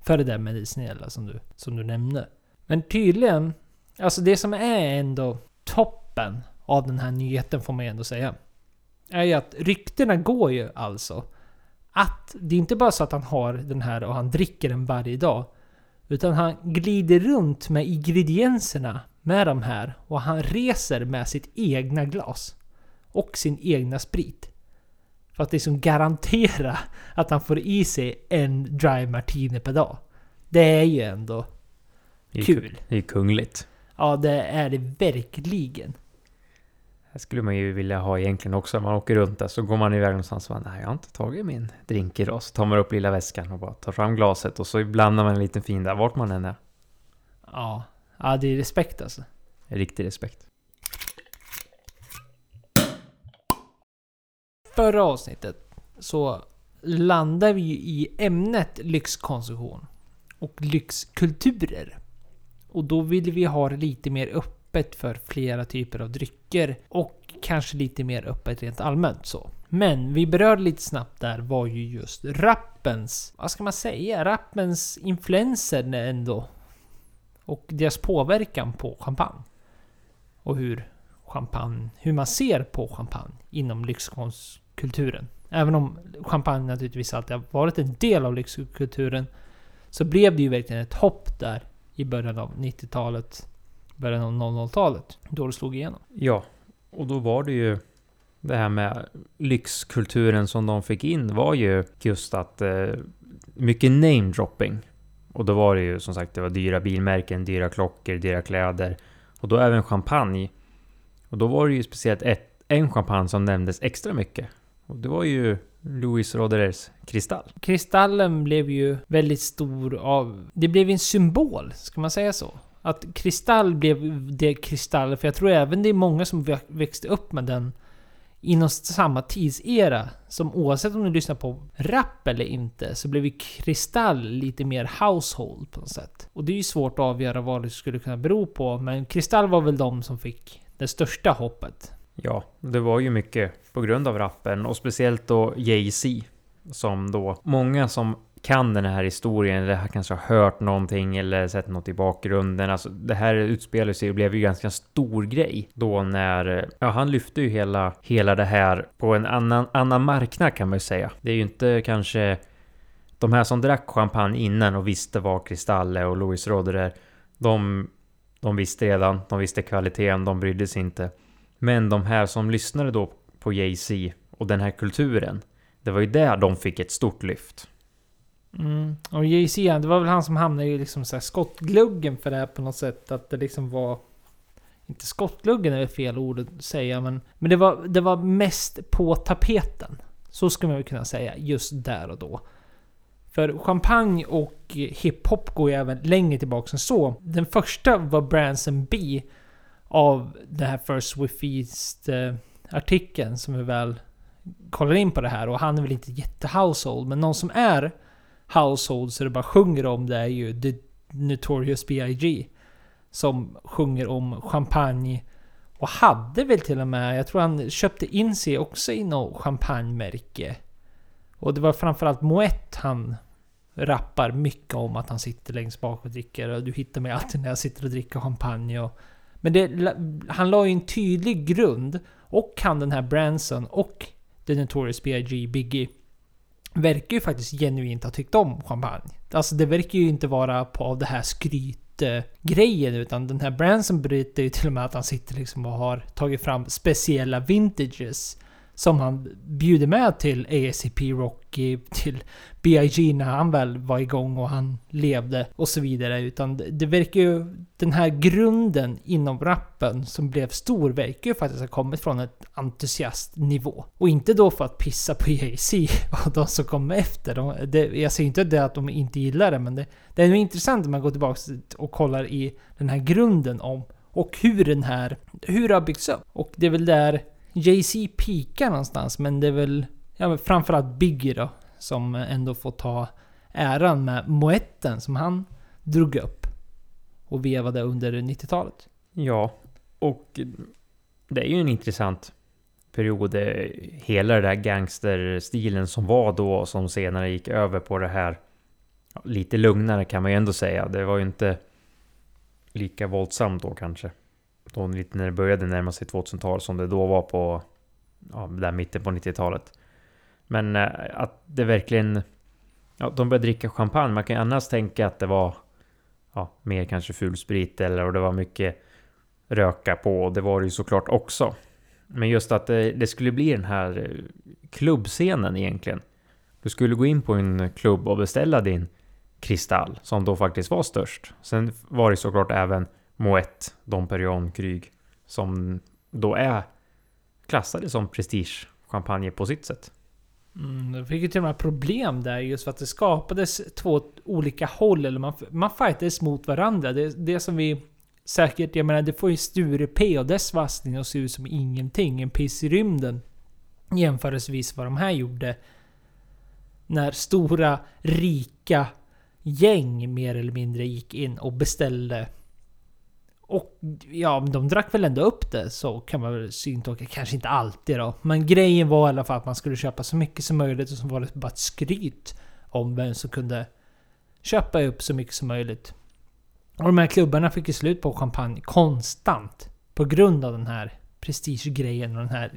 För det där medicinella som du, som du nämnde. Men tydligen, alltså det som är ändå toppen av den här nyheten får man ju ändå säga. Är ju att ryktena går ju alltså att det är inte bara så att han har den här och han dricker den varje dag. Utan han glider runt med ingredienserna med de här och han reser med sitt egna glas. Och sin egna sprit. För att liksom garantera att han får i sig en dry martini per dag. Det är ju ändå kul. Det är ju kungligt. Ja, det är det verkligen. Det skulle man ju vilja ha egentligen också. När man åker runt där så går man iväg någonstans och bara, nej jag har inte tagit min drink idag. Så tar man upp lilla väskan och bara tar fram glaset och så blandar man en liten fin där vart man än är. Ja, ja det är respekt alltså. Riktig respekt. Förra avsnittet så landar vi ju i ämnet lyxkonsumtion och lyxkulturer. Och då vill vi ha det lite mer öppet för flera typer av drycker och kanske lite mer öppet rent allmänt så. Men vi berörde lite snabbt där var ju just rappens, vad ska man säga, rappens influenser ändå. Och deras påverkan på champagne. Och hur champagne, hur man ser på champagne inom lyxkonsumtion lyxkulturen. Även om champagne naturligtvis alltid har varit en del av lyxkulturen så blev det ju verkligen ett hopp där i början av 90-talet, början av 00-talet, då det slog igenom. Ja, och då var det ju det här med lyxkulturen som de fick in var ju just att eh, mycket namedropping. Och då var det ju som sagt, det var dyra bilmärken, dyra klockor, dyra kläder. Och då även champagne. Och då var det ju speciellt ett, en champagne som nämndes extra mycket. Och det var ju Louis Roderers kristall. Kristallen blev ju väldigt stor av... Det blev en symbol, ska man säga så? Att kristall blev det kristall, för jag tror även det är många som växte upp med den inom samma tidsera. Som oavsett om du lyssnar på rap eller inte, så blev ju kristall lite mer household på något sätt. Och det är ju svårt att avgöra vad det skulle kunna bero på, men kristall var väl de som fick det största hoppet. Ja, det var ju mycket på grund av rappen och speciellt då Jay-Z. Som då många som kan den här historien eller kanske har hört någonting eller sett något i bakgrunden. Alltså det här utspelade sig och blev ju ganska stor grej då när ja, han lyfte ju hela, hela det här på en annan, annan marknad kan man ju säga. Det är ju inte kanske de här som drack champagne innan och visste vad Kristalle och Louis Roder är. De, de visste redan, de visste kvaliteten, de brydde sig inte. Men de här som lyssnade då på Jay-Z och den här kulturen. Det var ju där de fick ett stort lyft. Mm. Och Jay-Z, det var väl han som hamnade i liksom så här skottgluggen för det här på något sätt. Att det liksom var... Inte skottgluggen är fel ord att säga, men... Men det var, det var mest på tapeten. Så skulle man väl kunna säga, just där och då. För champagne och hiphop går ju även längre tillbaka än så. Den första var Branson B. Av den här First With Feast artikeln som vi väl kollar in på det här. Och han är väl inte jätte-household, men någon som är household så det bara sjunger om det är ju The Notorious B.I.G. Som sjunger om champagne. Och hade väl till och med, jag tror han köpte in sig också i något champagnemärke. Och det var framförallt Moet han rappar mycket om att han sitter längst bak och dricker. Och du hittar mig alltid när jag sitter och dricker champagne. Och, men det, han la ju en tydlig grund. Och han den här Branson och The Notorious B.I.G. Biggie verkar ju faktiskt genuint ha tyckt om champagne. Alltså det verkar ju inte vara på av det här skrytgrejen utan den här Branson bryter ju till och med att han sitter liksom och har tagit fram speciella vintages som han bjuder med till ASCP Rocky, till B.I.G. när han väl var igång och han levde och så vidare. Utan det verkar ju... Den här grunden inom rappen som blev stor verkar ju faktiskt ha kommit från ett entusiastnivå. Och inte då för att pissa på Jay-Z och de som kommer efter. De, det, jag säger inte det att de inte gillar det, men det, det är nog intressant om man går tillbaka och kollar i den här grunden om och hur den här... Hur det har byggts upp. Och det är väl där Jay-Z peakar någonstans, men det är väl ja, men framförallt Biggie då. Som ändå får ta äran med moetten som han drog upp. Och vevade under 90-talet. Ja, och det är ju en intressant period. Eh, hela den där gangsterstilen som var då och som senare gick över på det här lite lugnare kan man ju ändå säga. Det var ju inte lika våldsamt då kanske då lite när det började närma sig 2000-tal som det då var på ja, där mitten på 90-talet. Men eh, att det verkligen... Ja, de började dricka champagne. Man kan ju annars tänka att det var ja, mer kanske fulsprit eller och det var mycket röka på. Och det var det ju såklart också. Men just att det, det skulle bli den här eh, klubbscenen egentligen. Du skulle gå in på en klubb och beställa din kristall som då faktiskt var störst. Sen var det såklart även Moët, Dom Perignon Kryg som då är klassade som prestigechampagne på sitt sätt. Mm, det fick ju till och med problem där just för att det skapades två olika håll. Eller man, man fightades mot varandra. Det, det som vi säkert, jag menar det får ju Sture P och dess vassning att se ut som ingenting. En piss i rymden. Jämförelsevis vad de här gjorde. När stora, rika gäng mer eller mindre gick in och beställde och ja, de drack väl ändå upp det så kan man väl syntolka. Kanske inte alltid då. Men grejen var i alla fall att man skulle köpa så mycket som möjligt och så var det bara ett skryt om vem som kunde köpa upp så mycket som möjligt. Och de här klubbarna fick ju slut på champagne konstant. På grund av den här prestigegrejen och den här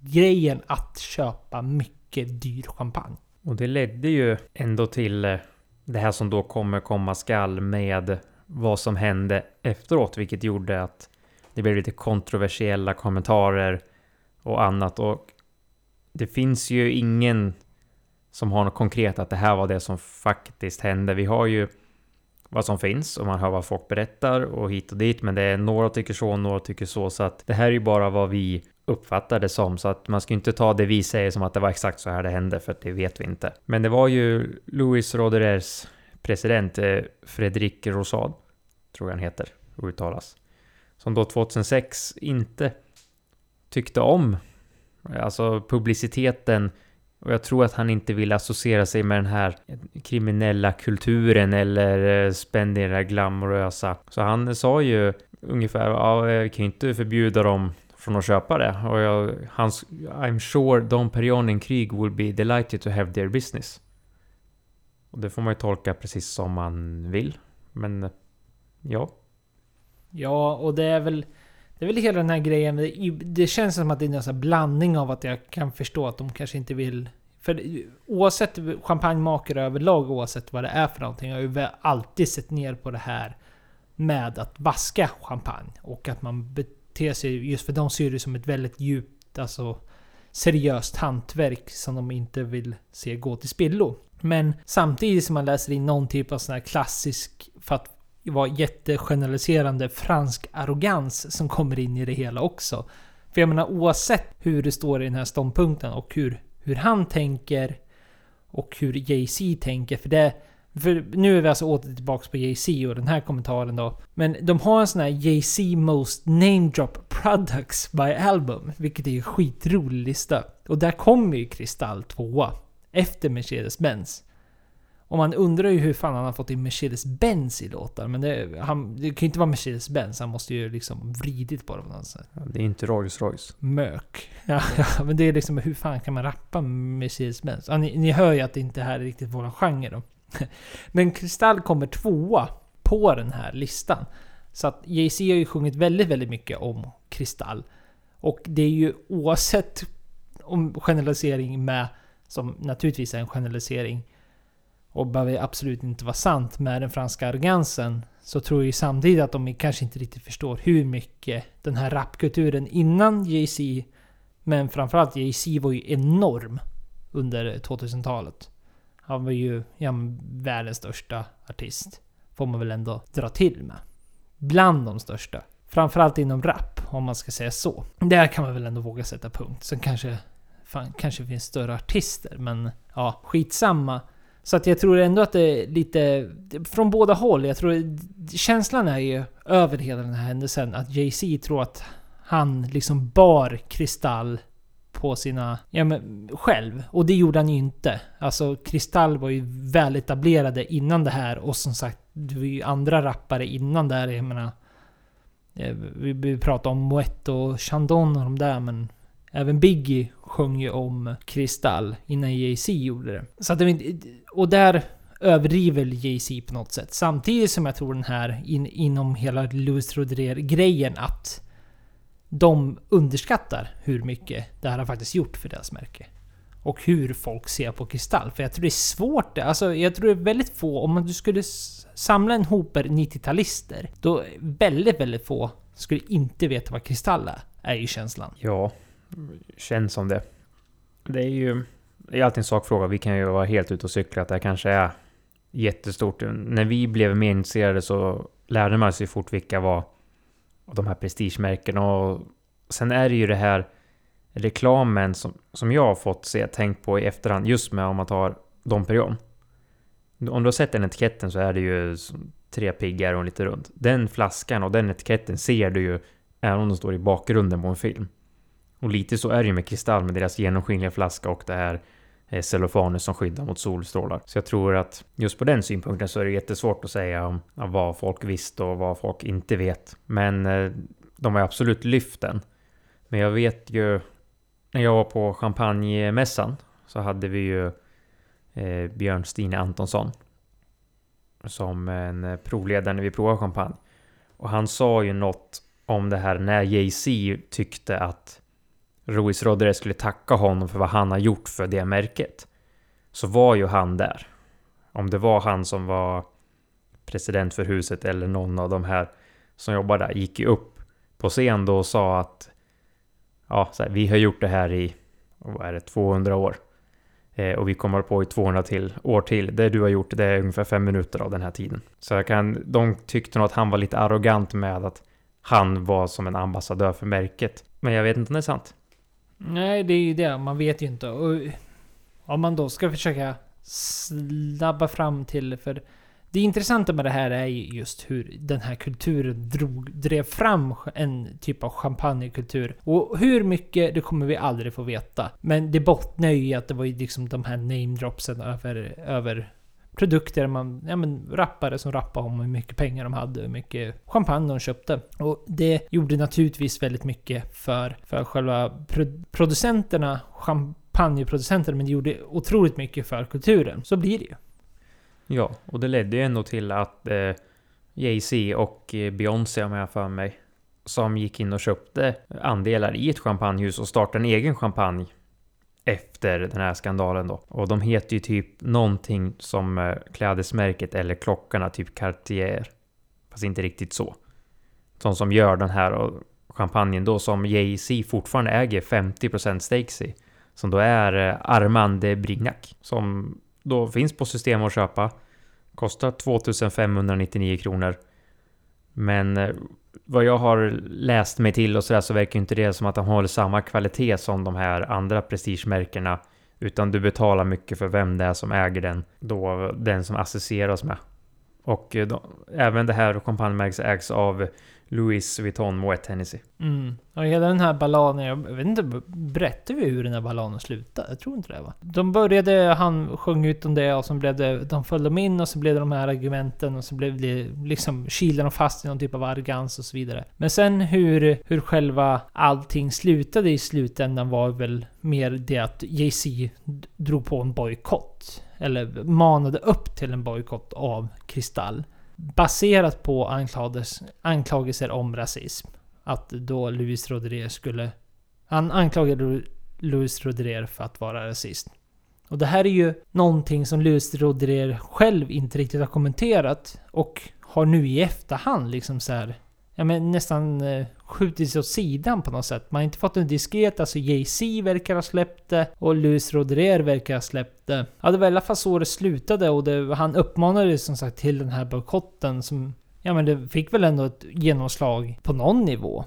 grejen att köpa mycket dyr champagne. Och det ledde ju ändå till eh, det här som då kommer komma skall med vad som hände efteråt, vilket gjorde att det blev lite kontroversiella kommentarer och annat. Och det finns ju ingen som har något konkret att det här var det som faktiskt hände. Vi har ju vad som finns och man hör vad folk berättar och hit och dit. Men det är några tycker så, några tycker så. Så att det här är ju bara vad vi uppfattar det som. Så att man ska inte ta det vi säger som att det var exakt så här det hände, för det vet vi inte. Men det var ju Louis Roderers president, eh, Fredrik Rosad, tror jag han heter, och uttalas. Som då 2006 inte tyckte om alltså publiciteten och jag tror att han inte vill associera sig med den här kriminella kulturen eller eh, spendera glamorösa. Så han sa ju ungefär, ja, eh, jag kan ju inte förbjuda dem från att köpa det. Och jag, hans, I'm sure Dom Perignon Krieg will be delighted to have their business. Och det får man ju tolka precis som man vill. Men ja. Ja, och det är väl... Det är väl hela den här grejen. Det, det känns som att det är en sån blandning av att jag kan förstå att de kanske inte vill... För oavsett champagnemakare överlag, oavsett vad det är för någonting, har ju alltid sett ner på det här med att vaska champagne. Och att man beter sig, just för de ser det som ett väldigt djupt, alltså seriöst hantverk som de inte vill se gå till spillo. Men samtidigt som man läser in någon typ av sån här klassisk, för att vara jättegeneraliserande, fransk arrogans som kommer in i det hela också. För jag menar oavsett hur det står i den här ståndpunkten och hur, hur han tänker och hur Jay-Z tänker, för det för nu är vi alltså åter tillbaka på Jay-Z och den här kommentaren då. Men de har en sån här Jay-Z Most Name Drop Products by Album. Vilket är ju skitrolig lista. Och där kommer ju Kristall tvåa. Efter Mercedes-Benz. Och man undrar ju hur fan han har fått in Mercedes-Benz i låtar. Men det, han, det kan ju inte vara Mercedes-Benz. Han måste ju liksom vridit på det på något sätt. det är inte Rolls-Royce. Mök. Ja, ja, men det är liksom hur fan kan man rappa Mercedes-Benz? Ja, ni, ni hör ju att det inte här är riktigt våran genre då. Men Kristall kommer tvåa på den här listan. Så att Jay-Z har ju sjungit väldigt, väldigt mycket om Kristall. Och det är ju oavsett om generalisering med, som naturligtvis är en generalisering, och behöver absolut inte vara sant med den franska arrogansen, så tror jag ju samtidigt att de kanske inte riktigt förstår hur mycket den här rapkulturen innan Jay-Z, men framförallt Jay-Z var ju enorm under 2000-talet. Han var ju ja, världens största artist. Får man väl ändå dra till med. Bland de största. Framförallt inom rap, om man ska säga så. Där kan man väl ändå våga sätta punkt. Sen kanske... Fan, kanske finns större artister, men ja, skitsamma. Så att jag tror ändå att det är lite... Från båda håll. Jag tror... Känslan är ju över hela den här händelsen att Jay-Z tror att han liksom bar Kristall på sina... Ja men själv. Och det gjorde han ju inte. Alltså Kristall var ju väl etablerade innan det här och som sagt, det var ju andra rappare innan det här, Jag menar... Eh, vi, vi pratade om Moët och Chandon och de där men... Även Biggie sjöng ju om Kristall innan Jay-Z gjorde det. Så att det Och där överdriver Jay-Z på något sätt. Samtidigt som jag tror den här in, inom hela Louis Rodrier-grejen att de underskattar hur mycket det här har faktiskt gjort för deras märke. Och hur folk ser på Kristall. För jag tror det är svårt. Alltså, jag tror det är väldigt få. Om du skulle samla en hoper 90-talister. Då väldigt, väldigt få skulle inte veta vad Kristall är. Är ju känslan. Ja, känns som det. Det är ju... Det är alltid en sakfråga. Vi kan ju vara helt ute och cykla. Att det kanske är jättestort. När vi blev mer intresserade så lärde man sig fort vilka var de här prestigemärkena. Och sen är det ju det här reklamen som, som jag har fått se, tänkt på i efterhand, just med om man tar Dom Perignon. Om du har sett den etiketten så är det ju tre piggar och lite runt. Den flaskan och den etiketten ser du ju även om den står i bakgrunden på en film. Och lite så är det ju med Kristall med deras genomskinliga flaska och det här eh, cellofanet som skyddar mot solstrålar. Så jag tror att just på den synpunkten så är det jättesvårt att säga om vad folk visste och vad folk inte vet. Men eh, de har absolut lyft den. Men jag vet ju när jag var på champagnemässan så hade vi ju eh, Björn Stine Antonsson som en provledare när vi provade champagne. Och han sa ju något om det här när Jay-Z tyckte att Ruiz Rodriguez skulle tacka honom för vad han har gjort för det märket. Så var ju han där. Om det var han som var president för huset eller någon av de här som jobbar där gick ju upp på scen då och sa att ja, här, vi har gjort det här i vad är det, 200 år. Eh, och vi kommer på i 200 till, år till. Det du har gjort, det är ungefär fem minuter av den här tiden. Så jag kan, de tyckte nog att han var lite arrogant med att han var som en ambassadör för märket. Men jag vet inte om det är sant. Nej, det är ju det. Man vet ju inte. Och om man då ska försöka snabba fram till... För det intressanta med det här är ju just hur den här kulturen drog, drev fram en typ av champagnekultur. Och hur mycket, det kommer vi aldrig få veta. Men det bottnar ju i att det var ju liksom de här namedropsen över, över produkter man, ja men rappare som rappade om hur mycket pengar de hade, hur mycket champagne de köpte. Och det gjorde naturligtvis väldigt mycket för, för själva pro producenterna, champagneproducenterna, men det gjorde otroligt mycket för kulturen. Så blir det ju. Ja, och det ledde ju ändå till att eh, Jay-Z och eh, Beyoncé, om jag har för mig, som gick in och köpte andelar i ett champagnehus och startade en egen champagne efter den här skandalen då. Och de heter ju typ någonting som eh, klädesmärket eller klockorna, typ Cartier. Fast inte riktigt så. De som gör den här champagnen då som Jay-Z fortfarande äger 50% stakes i. Som då är eh, Armand de Brignac. Som då finns på system att köpa. Kostar 2599 kronor. Men eh, vad jag har läst mig till och sådär så verkar inte det som att de håller samma kvalitet som de här andra prestigemärkena. Utan du betalar mycket för vem det är som äger den. Då den som associeras med. Och eh, då, även det här kampanjmärket ägs av Louis Vuitton Moet Hennessy. Mm. Och hela den här balladen, jag vet inte, berättade vi hur den här balladen slutade? Jag tror inte det va? De började, han sjöng ut om det och så blev det, de följde in och så blev det de här argumenten och så blev det liksom, kilade de fast i någon typ av arrogans och så vidare. Men sen hur, hur själva allting slutade i slutändan var väl mer det att Jay-Z drog på en bojkott. Eller manade upp till en bojkott av Kristall baserat på anklagelser, om rasism. Att då Luis Rodriguez skulle... Han anklagade Luis Rodriguez för att vara rasist. Och det här är ju någonting som Luis Rodriguez själv inte riktigt har kommenterat. Och har nu i efterhand liksom så här ja, men nästan eh, skjutits åt sidan på något sätt. Man har inte fått en diskret, alltså Jay-Z verkar ha släppt det och Luis Rodrier verkar ha släppt det. Ja, det var i alla fall så det slutade och det, han uppmanade som sagt till den här bojkotten som... Ja men det fick väl ändå ett genomslag på någon nivå.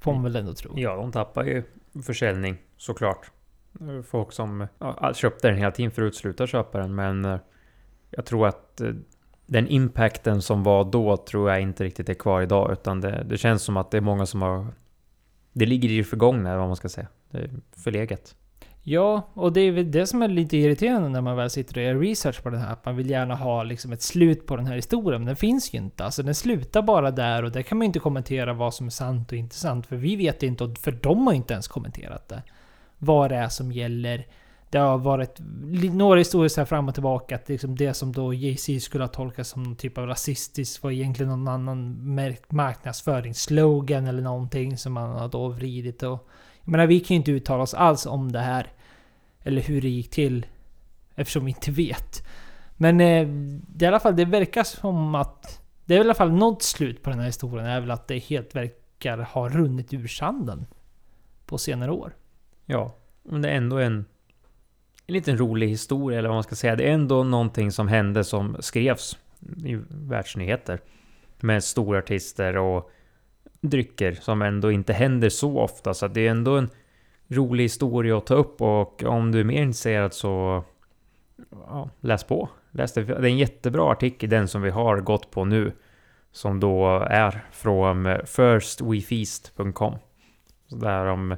Får man väl ändå tro. Ja, de tappar ju försäljning såklart. Folk som ja, köpte den hela tiden förut slutar köpa den men eh, jag tror att eh, den impacten som var då tror jag inte riktigt är kvar idag. Utan det, det känns som att det är många som har... Det ligger i det förgångna, vad man ska säga. Det är förlegat. Ja, och det är väl det som är lite irriterande när man väl sitter och gör research på den här. Att man vill gärna ha liksom ett slut på den här historien, men den finns ju inte. Alltså den slutar bara där och där kan man ju inte kommentera vad som är sant och inte sant. För vi vet inte, och för de har inte ens kommenterat det. Vad det är som gäller det har varit några historier så här fram och tillbaka. Att liksom det som då Jay-Z skulle ha tolkat som någon typ av rasistiskt var egentligen någon annan marknadsföringsslogan eller någonting som man har då vridit. Och, jag menar, vi kan ju inte uttala oss alls om det här. Eller hur det gick till. Eftersom vi inte vet. Men eh, det, i alla fall, det verkar som att... Det är i alla fall något slut på den här historien. är väl att det helt verkar ha runnit ur sanden. På senare år. Ja, men det är ändå en en liten rolig historia, eller vad man ska säga. Det är ändå någonting som hände som skrevs i världsnyheter. Med stora artister och drycker som ändå inte händer så ofta. Så det är ändå en rolig historia att ta upp och om du är mer intresserad så ja, läs på. Läs det. det är en jättebra artikel, den som vi har gått på nu. Som då är från firstwefeast.com. Där de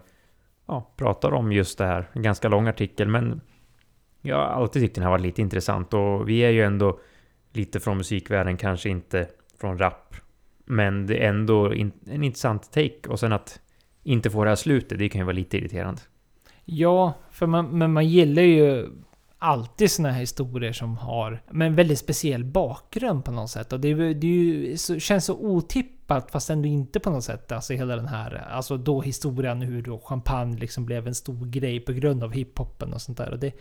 ja, pratar om just det här. En ganska lång artikel men jag har alltid tyckt den här var lite intressant och vi är ju ändå lite från musikvärlden, kanske inte från rap. Men det är ändå en intressant take och sen att inte få det här slutet, det kan ju vara lite irriterande. Ja, för man, men man gillar ju alltid såna här historier som har en väldigt speciell bakgrund på något sätt. Och det, det ju, så, känns så otippat fast ändå inte på något sätt. Alltså hela den här, alltså då historien hur då champagne liksom blev en stor grej på grund av hiphopen och sånt där. Och det,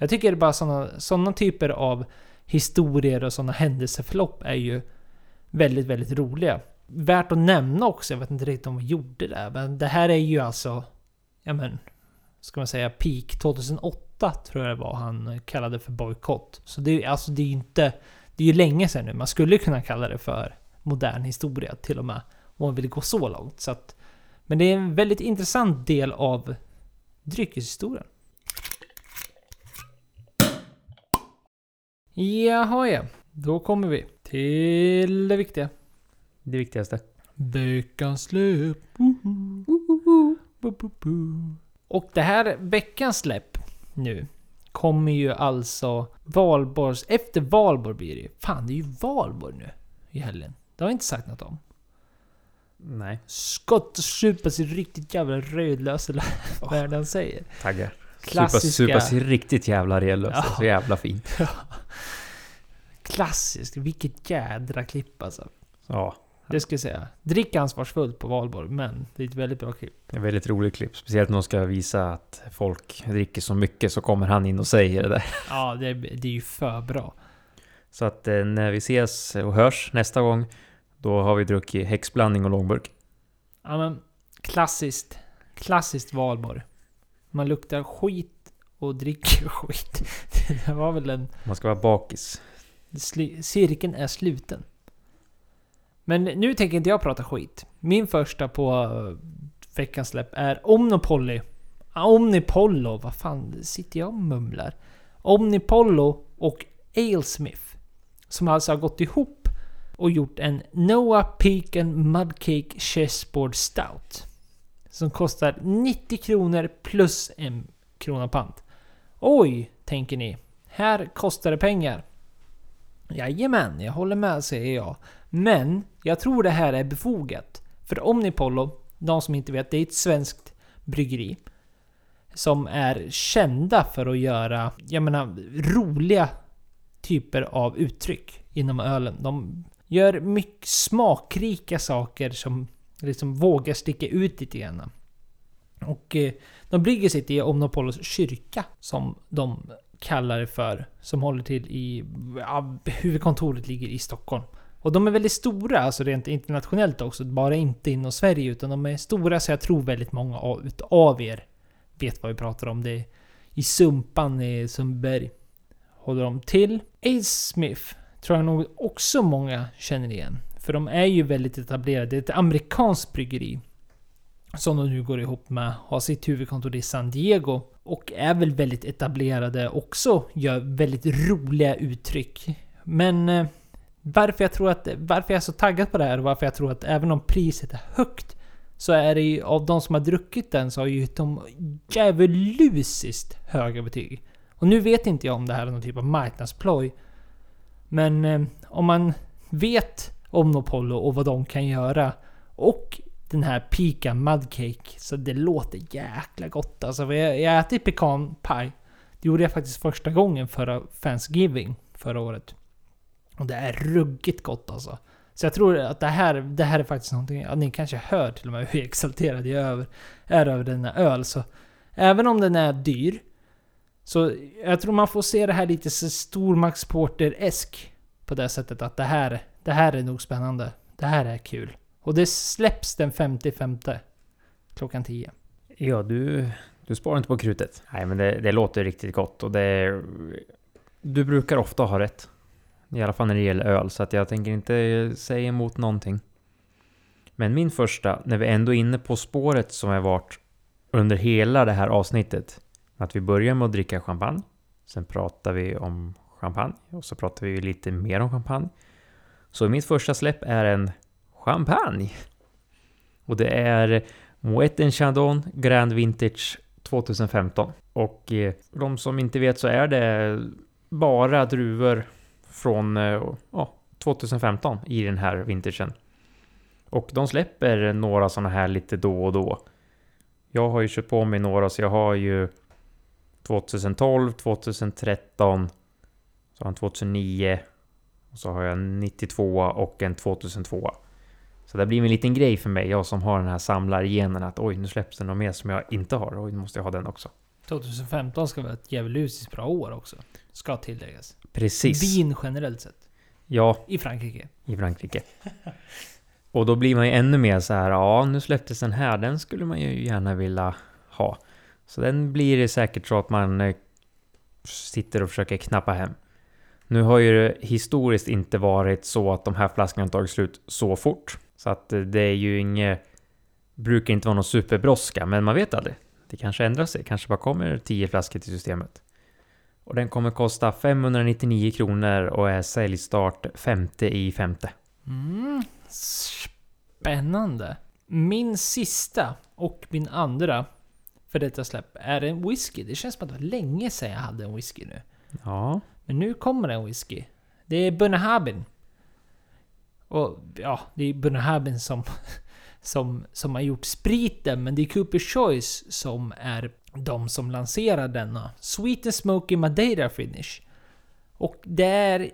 jag tycker bara sådana såna typer av historier och sådana händelseförlopp är ju väldigt, väldigt roliga. Värt att nämna också, jag vet inte riktigt om vi gjorde det, men det här är ju alltså, ja men, ska man säga peak 2008 tror jag det var han kallade för bojkott. Så det är alltså det är ju inte... Det är ju länge sedan nu. Man skulle kunna kalla det för modern historia till och med. Om man vill gå så långt. Så att, men det är en väldigt intressant del av dryckeshistorien. Jaha ja, då kommer vi till det viktiga. Det viktigaste. Veckans släpp. Och det här veckans släpp nu kommer ju alltså valborgs... Efter valborg blir det ju. Fan, det är ju valborg nu i helgen. Det har jag inte sagt något om. Nej. Skott och supa sig riktigt jävla rödlös eller vad det han säger? Taggar. Klassiska... Supa, supa riktigt jävla redlöst. Ja. Så jävla fint. Klassiskt. Vilket jädra klipp alltså. Ja. Det ska jag säga. Drick ansvarsfullt på valborg, men det är ett väldigt bra klipp. Det är ett väldigt roligt klipp. Speciellt när de ska visa att folk dricker så mycket så kommer han in och säger det där. Ja, det, det är ju för bra. Så att eh, när vi ses och hörs nästa gång då har vi druckit häxblandning och långburk. Ja men, klassiskt. Klassiskt valborg. Man luktar skit och dricker skit. Det var väl en... Man ska vara bakis. Cirkeln är sluten. Men nu tänker inte jag prata skit. Min första på uh, veckans släpp är Omnipolly. Ah, Omnipollo, vad fan sitter jag och mumlar? Omnipollo och Alesmith. Som alltså har gått ihop och gjort en Noah Pecan Mudcake Chessboard Stout. Som kostar 90 kronor plus en krona pant. Oj, tänker ni. Här kostar det pengar. Jajamän, jag håller med säger jag. Men jag tror det här är befogat. För Omnipollo, de som inte vet, det är ett svenskt bryggeri. Som är kända för att göra, jag menar, roliga typer av uttryck inom ölen. De gör mycket smakrika saker som liksom vågar sticka ut lite grann. Och eh, de brygger sitt i Omnopolos kyrka, som de kallar det för. Som håller till i... Ja, huvudkontoret ligger i Stockholm. Och de är väldigt stora, alltså rent internationellt också. Bara inte inom Sverige, utan de är stora så jag tror väldigt många av, utav er vet vad vi pratar om. Det är i Sumpan i Sundbyberg. Håller de till. Ace Smith tror jag nog också många känner igen. För de är ju väldigt etablerade. Det är ett amerikanskt bryggeri. Som de nu går ihop med. Har sitt huvudkontor i San Diego. Och är väl väldigt etablerade också. Gör väldigt roliga uttryck. Men eh, varför jag tror att... Varför jag är så taggad på det här och varför jag tror att även om priset är högt. Så är det ju av de som har druckit den så har ju de djävulusiskt höga betyg. Och nu vet inte jag om det här är någon typ av marknadsploj. Men eh, om man vet om Nopollo och vad de kan göra. Och den här Pika Mudcake. Så det låter jäkla gott alltså. Jag, jag ätit pecan pie. Det gjorde jag faktiskt första gången förra Thanksgiving förra året. Och det är ruggigt gott alltså. Så jag tror att det här, det här är faktiskt någonting, ja, ni kanske hör till och med hur exalterad jag är över, är över denna öl. Så även om den är dyr, så jag tror man får se det här lite stormaxporter-esk. På det sättet att det här, det här är nog spännande. Det här är kul. Och det släpps den 55 klockan 10. Ja, du, du sparar inte på krutet. Nej, men det, det låter riktigt gott och det... Du brukar ofta ha rätt. I alla fall när det gäller öl, så att jag tänker inte säga emot någonting. Men min första, när vi ändå är inne på spåret som har varit under hela det här avsnittet. Att vi börjar med att dricka champagne. Sen pratar vi om champagne och så pratar vi lite mer om champagne. Så mitt första släpp är en champagne. Och det är Moet Chandon Grand Vintage 2015. Och eh, för de som inte vet så är det bara druvor från eh, ja, 2015 i den här vintagen. Och de släpper några sådana här lite då och då. Jag har ju köpt på mig några så jag har ju 2012, 2013, så har han 2009 och så har jag en 92 och en 2002. Så det blir en liten grej för mig, jag som har den här samlargenen att oj, nu släpps det något mer som jag inte har. Oj, nu måste jag ha den också. 2015 ska vara ett djävulusiskt bra år också. Ska tilläggas. Precis. Vin generellt sett. Ja, I Frankrike. i Frankrike. Och då blir man ju ännu mer så här, ja nu släpptes den här, den skulle man ju gärna vilja ha. Så den blir det säkert så att man eh, sitter och försöker knappa hem. Nu har ju det historiskt inte varit så att de här flaskorna tagit slut så fort. Så att eh, det är ju inget... Brukar inte vara någon superbrådska, men man vet aldrig. Det kanske ändrar sig, kanske bara kommer 10 flaskor till systemet. Och den kommer kosta 599 kronor och är säljstart 5 i femte. Mm. Spännande. Min sista och min andra för detta släpp är en whisky. Det känns som att det var länge sedan jag hade en whisky nu. Ja. Men nu kommer det en whisky. Det är Bunahabin. Och ja, det är Bunahabin som, som, som har gjort spriten, men det är Cooper Choice som är de som lanserar denna. Sweet and Smoky Madeira Finish. Och det är...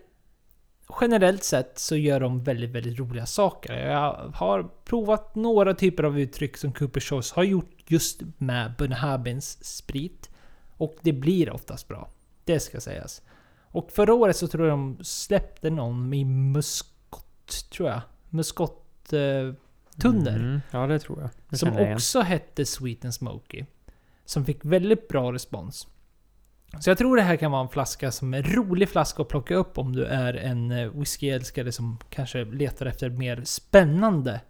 Generellt sett så gör de väldigt, väldigt roliga saker. Jag har provat några typer av uttryck som Cooper Choice har gjort just med Bunahabins sprit. Och det blir oftast bra. Det ska sägas. Och förra året så tror jag de släppte någon med muskot, tror jag. Muskot... Eh. Mm, ja, det tror jag. Det som jag också hette Sweet and Smoky. Som fick väldigt bra respons. Så jag tror det här kan vara en flaska som är en rolig flaska att plocka upp om du är en eh, whiskyälskare som kanske letar efter mer spännande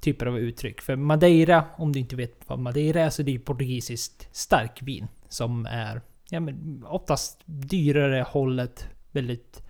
typer av uttryck. För Madeira, om du inte vet vad Madeira är, så det är portugisiskt starkvin. Som är ja, men oftast dyrare hållet. Väldigt...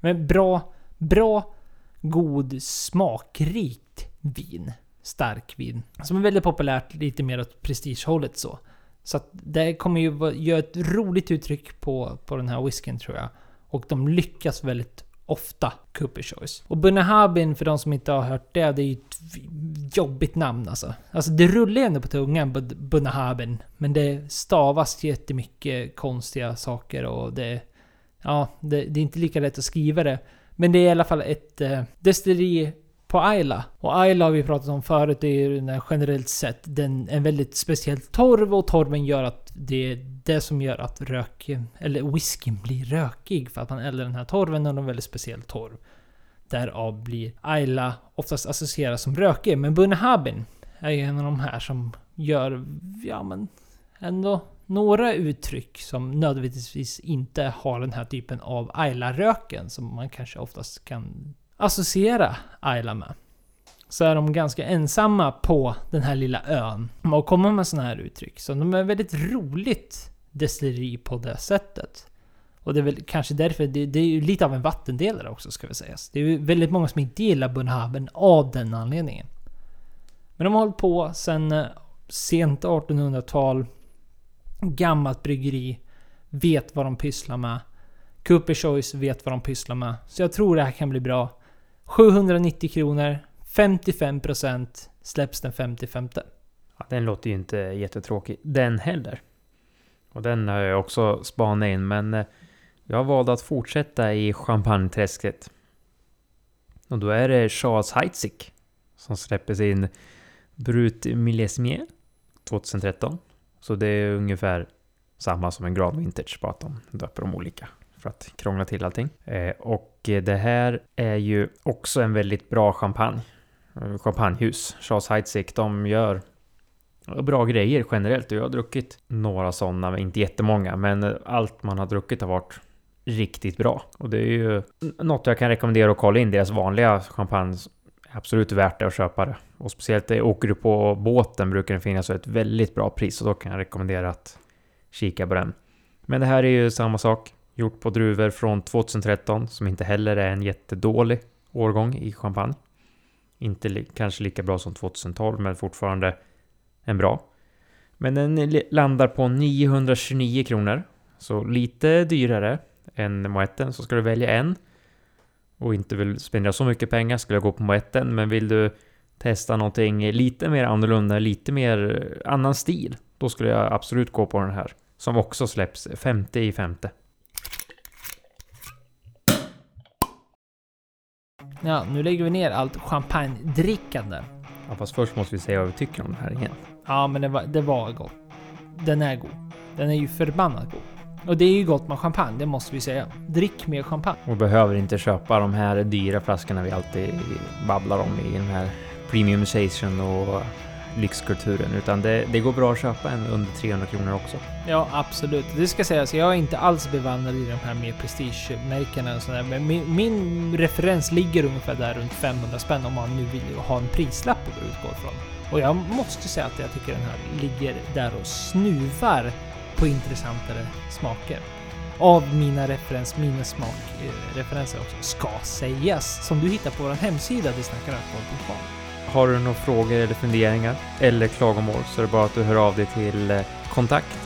Men bra, bra, god, smakrikt vin. Starkvin. Som är väldigt populärt, lite mer åt prestigehållet så. Så att det kommer ju göra ett roligt uttryck på, på den här whiskyn tror jag. Och de lyckas väldigt ofta, Cooper Choice. Och Bunahabin för de som inte har hört det, det är ju ett jobbigt namn alltså. Alltså det rullar ju ändå på tungan, Bunahabin, Men det stavas jättemycket konstiga saker och det... Ja, det, det är inte lika lätt att skriva det. Men det är i alla fall ett eh, destilleri på Ayla. Och Ayla har vi pratat om förut, det är ju den generellt sett den, en väldigt speciell torv och torven gör att det är det som gör att rök, eller whiskyn blir rökig för att man eldar den här torven och en väldigt speciell torv. Därav blir Ayla oftast associerad som rökig, men Bunahabin är ju en av de här som gör, ja men, ändå några uttryck som nödvändigtvis inte har den här typen av Ayla-röken som man kanske oftast kan associera Ayla med. Så är de ganska ensamma på den här lilla ön. och att komma med sådana här uttryck. Så de är väldigt roligt destilleri på det sättet. Och det är väl kanske därför, det, det är ju lite av en vattendelare också ska vi säga. Det är ju väldigt många som inte gillar Bunhaben av den anledningen. Men de har hållit på sedan eh, sent 1800-tal. Gammalt bryggeri. Vet vad de pysslar med. Cooper Choice vet vad de pysslar med. Så jag tror det här kan bli bra. 790 kronor. 55% släpps den 55. Ja, den låter ju inte jättetråkig den heller. Och den har jag också spanat in, men eh, jag valde att fortsätta i champagneträsket. Och då är det Charles Heitzig som släpper sin Brut Millesmier 2013. Så det är ungefär samma som en Grand Vintage, bara att de döper dem olika för att krångla till allting. Eh, och Eh, det här är ju också en väldigt bra champagne. Eh, champagnehus. Charles Heidsieck, de gör bra grejer generellt. Jag har druckit några sådana, inte jättemånga. Men eh, allt man har druckit har varit riktigt bra. Och det är ju något jag kan rekommendera att kolla in. Deras vanliga champagne är absolut värt det att köpa det. Och speciellt åker du på båten brukar den finnas för ett väldigt bra pris. Och då kan jag rekommendera att kika på den. Men det här är ju samma sak. Gjort på druvor från 2013 som inte heller är en jättedålig årgång i champagne. Inte li- kanske lika bra som 2012 men fortfarande en bra. Men den landar på 929 kronor. Så lite dyrare än Moetten. Så ska du välja en och inte vill spendera så mycket pengar skulle jag gå på Moetten. Men vill du testa någonting lite mer annorlunda, lite mer eh, annan stil. Då skulle jag absolut gå på den här. Som också släpps 50 i femte. Ja, nu lägger vi ner allt champagne-drickande. Ja, fast först måste vi säga vad vi tycker om den här igen. Ja, men det var, det var gott. Den är god. Den är ju förbannat god. Och det är ju gott med champagne, det måste vi säga. Drick mer champagne. Och behöver inte köpa de här dyra flaskorna vi alltid babblar om i den här premiumization och lyxkulturen. Utan det, det går bra att köpa en under 300 kronor också. Ja, absolut. Det ska sägas, jag är inte alls bevandrad i de här mer prestigemärkena och sådär. Men min, min referens ligger ungefär där runt 500 spänn om man nu vill ha en prislapp att utgå ifrån. Och jag måste säga att jag tycker den här ligger där och snuvar på intressantare smaker. Av mina referens, mina smakreferenser eh, också, ska sägas. Som du hittar på vår hemsida, det snackar alkohol.com. Har du några frågor eller funderingar eller klagomål så är det bara att du hör av dig till eh, kontakt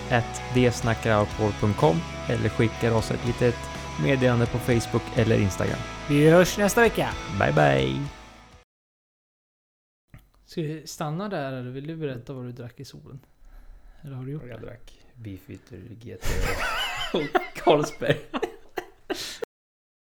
dsnackaralkohol.com eller skickar oss ett litet meddelande på Facebook eller Instagram. Vi hörs nästa vecka! Bye bye! Ska vi stanna där eller vill du berätta vad du drack i solen? Eller har du gjort det? drack Beefeater GT och Carlsberg.